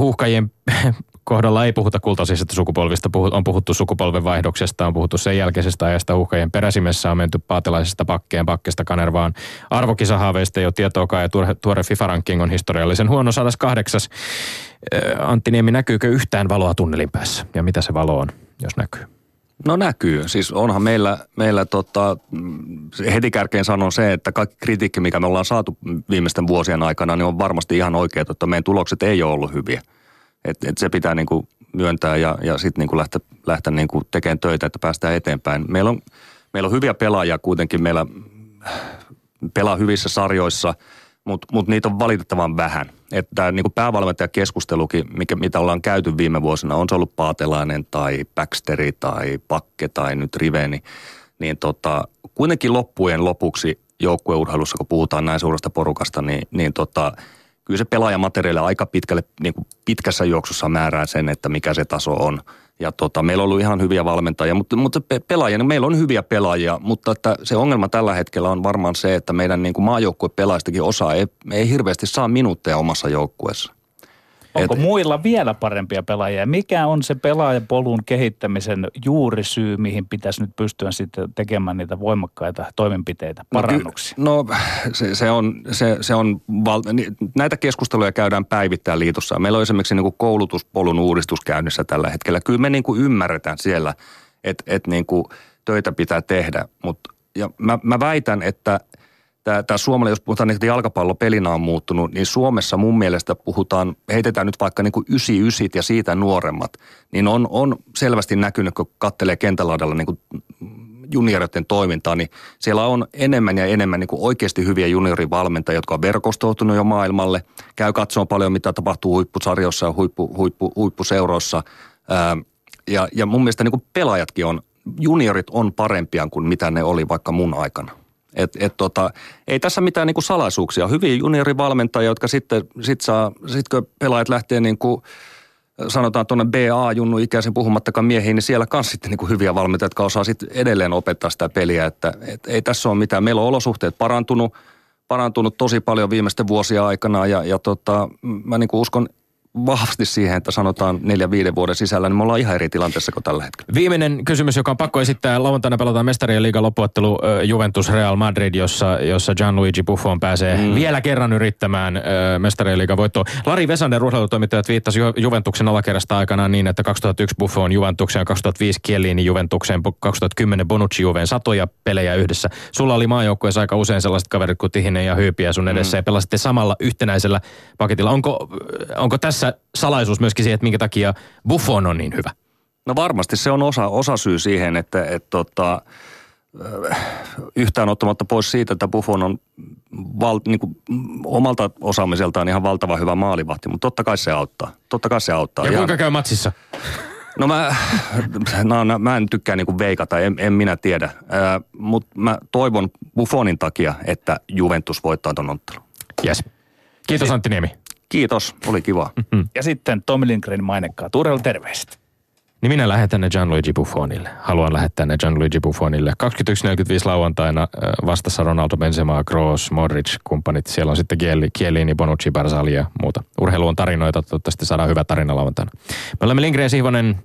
huuhkajien *laughs* kohdalla ei puhuta kultaisista sukupolvista, on puhuttu sukupolven vaihdoksesta, on puhuttu sen jälkeisestä ajasta. Huuhkajien peräsimessä, on menty paatelaisesta pakkeen pakkesta Kanervaan arvokisahaaveista. Jo tietoa ja tuore, tuore FIFA-ranking on historiallisen huono. 108. Antti Niemi, näkyykö yhtään valoa tunnelin päässä? Ja mitä se valo on, jos näkyy? No näkyy. Siis onhan meillä, meillä tota, heti kärkeen sanon se, että kaikki kritiikki, mikä me ollaan saatu viimeisten vuosien aikana, niin on varmasti ihan oikea, että meidän tulokset ei ole ollut hyviä. Et, et se pitää niinku myöntää ja, ja sitten niinku lähteä, lähteä niinku tekemään töitä, että päästään eteenpäin. Meillä on, meillä on hyviä pelaajia kuitenkin. Meillä pelaa hyvissä sarjoissa – mutta mut niitä on valitettavan vähän. Että niin kuin päävalmentajakeskustelukin, mikä, mitä ollaan käyty viime vuosina, on se ollut Paatelainen tai Baxteri tai Pakke tai nyt Riveni, niin tota, kuitenkin loppujen lopuksi joukkueurheilussa, kun puhutaan näin suuresta porukasta, niin, niin tota, kyllä se pelaajamateriaali aika pitkälle, niin kuin pitkässä juoksussa määrää sen, että mikä se taso on. Ja tota, meillä on ollut ihan hyviä valmentajia, mutta, mutta pe- pelaajia, niin meillä on hyviä pelaajia, mutta että se ongelma tällä hetkellä on varmaan se, että meidän niin maajoukkuepelaajistakin osa ei, ei hirveästi saa minuutteja omassa joukkueessa. Onko Et, muilla vielä parempia pelaajia? Mikä on se pelaajapolun kehittämisen juurisyy, mihin pitäisi nyt pystyä sitten tekemään niitä voimakkaita toimenpiteitä, parannuksia? No, no se, se, on, se, se on val, näitä keskusteluja käydään päivittäin liitossa. Meillä on esimerkiksi niin kuin koulutuspolun uudistus käynnissä tällä hetkellä. Kyllä me niin kuin ymmärretään siellä, että, että niin kuin töitä pitää tehdä, mutta ja mä, mä väitän, että – tämä, tämä Suomella, jos puhutaan, että jalkapallopelinä on muuttunut, niin Suomessa mun mielestä puhutaan, heitetään nyt vaikka niin kuin 99 ja siitä nuoremmat, niin on, on selvästi näkynyt, kun kattelee kentälaidalla niin kuin toimintaa, niin siellä on enemmän ja enemmän niin kuin oikeasti hyviä juniorivalmentajia, jotka on verkostoitunut jo maailmalle, käy katsomaan paljon, mitä tapahtuu huippusarjoissa ja huippu, huippu, huippuseuroissa. Ja, ja mun mielestä niin kuin pelaajatkin on, juniorit on parempia kuin mitä ne oli vaikka mun aikana. Et, et tota, ei tässä mitään niinku salaisuuksia. Hyviä juniorivalmentajia, jotka sitten sit saa, sit kun pelaajat lähtee niinku, sanotaan tuonne BA-junnu ikäisen puhumattakaan miehiin, niin siellä kanssa sitten niinku hyviä valmentajia, jotka osaa sitten edelleen opettaa sitä peliä. Että et ei tässä ole mitään. Meillä on olosuhteet parantunut, parantunut tosi paljon viimeisten vuosien aikana ja, ja tota, mä niinku uskon vahvasti siihen, että sanotaan neljä viiden vuoden sisällä, niin me ollaan ihan eri tilanteessa kuin tällä hetkellä. Viimeinen kysymys, joka on pakko esittää. Lauantaina pelataan mestarien liigan loppuottelu Juventus Real Madrid, jossa, jossa Gianluigi Buffon pääsee mm. vielä kerran yrittämään mestarien liigan voittoa. Lari Vesander, urheilutoimittajat, viittasi Ju- Juventuksen alakerrasta aikanaan niin, että 2001 Buffon Juventukseen, 2005 Chiellini Juventukseen, 2010 Bonucci Juven satoja pelejä yhdessä. Sulla oli maajoukkueessa aika usein sellaiset kaverit kuin Tihinen ja Hyypiä sun edessä mm. ja pelasitte samalla yhtenäisellä paketilla. Onko, onko tässä tässä salaisuus myöskin siihen, että minkä takia Buffon on niin hyvä? No varmasti se on osa, osa syy siihen, että, että tota, yhtään ottamatta pois siitä, että Buffon on val, niin kuin, omalta osaamiseltaan ihan valtava hyvä maalivahti, mutta totta kai se auttaa. Totta kai se auttaa. Ja kuinka käy matsissa? No mä, no, no, mä en tykkää niinku veikata, en, en minä tiedä. Mutta mä toivon Buffonin takia, että Juventus voittaa ton ottelun. Yes. Kiitos Antti Niemi. Kiitos, oli kiva. Mm-hmm. Ja sitten Tommy Lindgren mainekkaa. Turella terveiset. Niin minä lähetän ne Gianluigi Buffonille. Haluan lähettää ne Gianluigi Buffonille. 21.45 lauantaina vastassa Ronaldo, Benzema, Kroos, Modric, kumppanit. Siellä on sitten Kielini, Bonucci, Barzali ja muuta. Urheilu on tarinoita, toivottavasti saadaan hyvä tarina lauantaina. Me olemme Lindgren ja Sihvonen.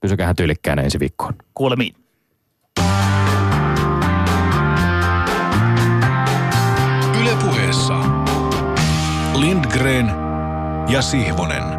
Pysykäähän tyylikkäänä ensi viikkoon. Kuulemiin. Yle puheessa Lindgren ja Sihvonen.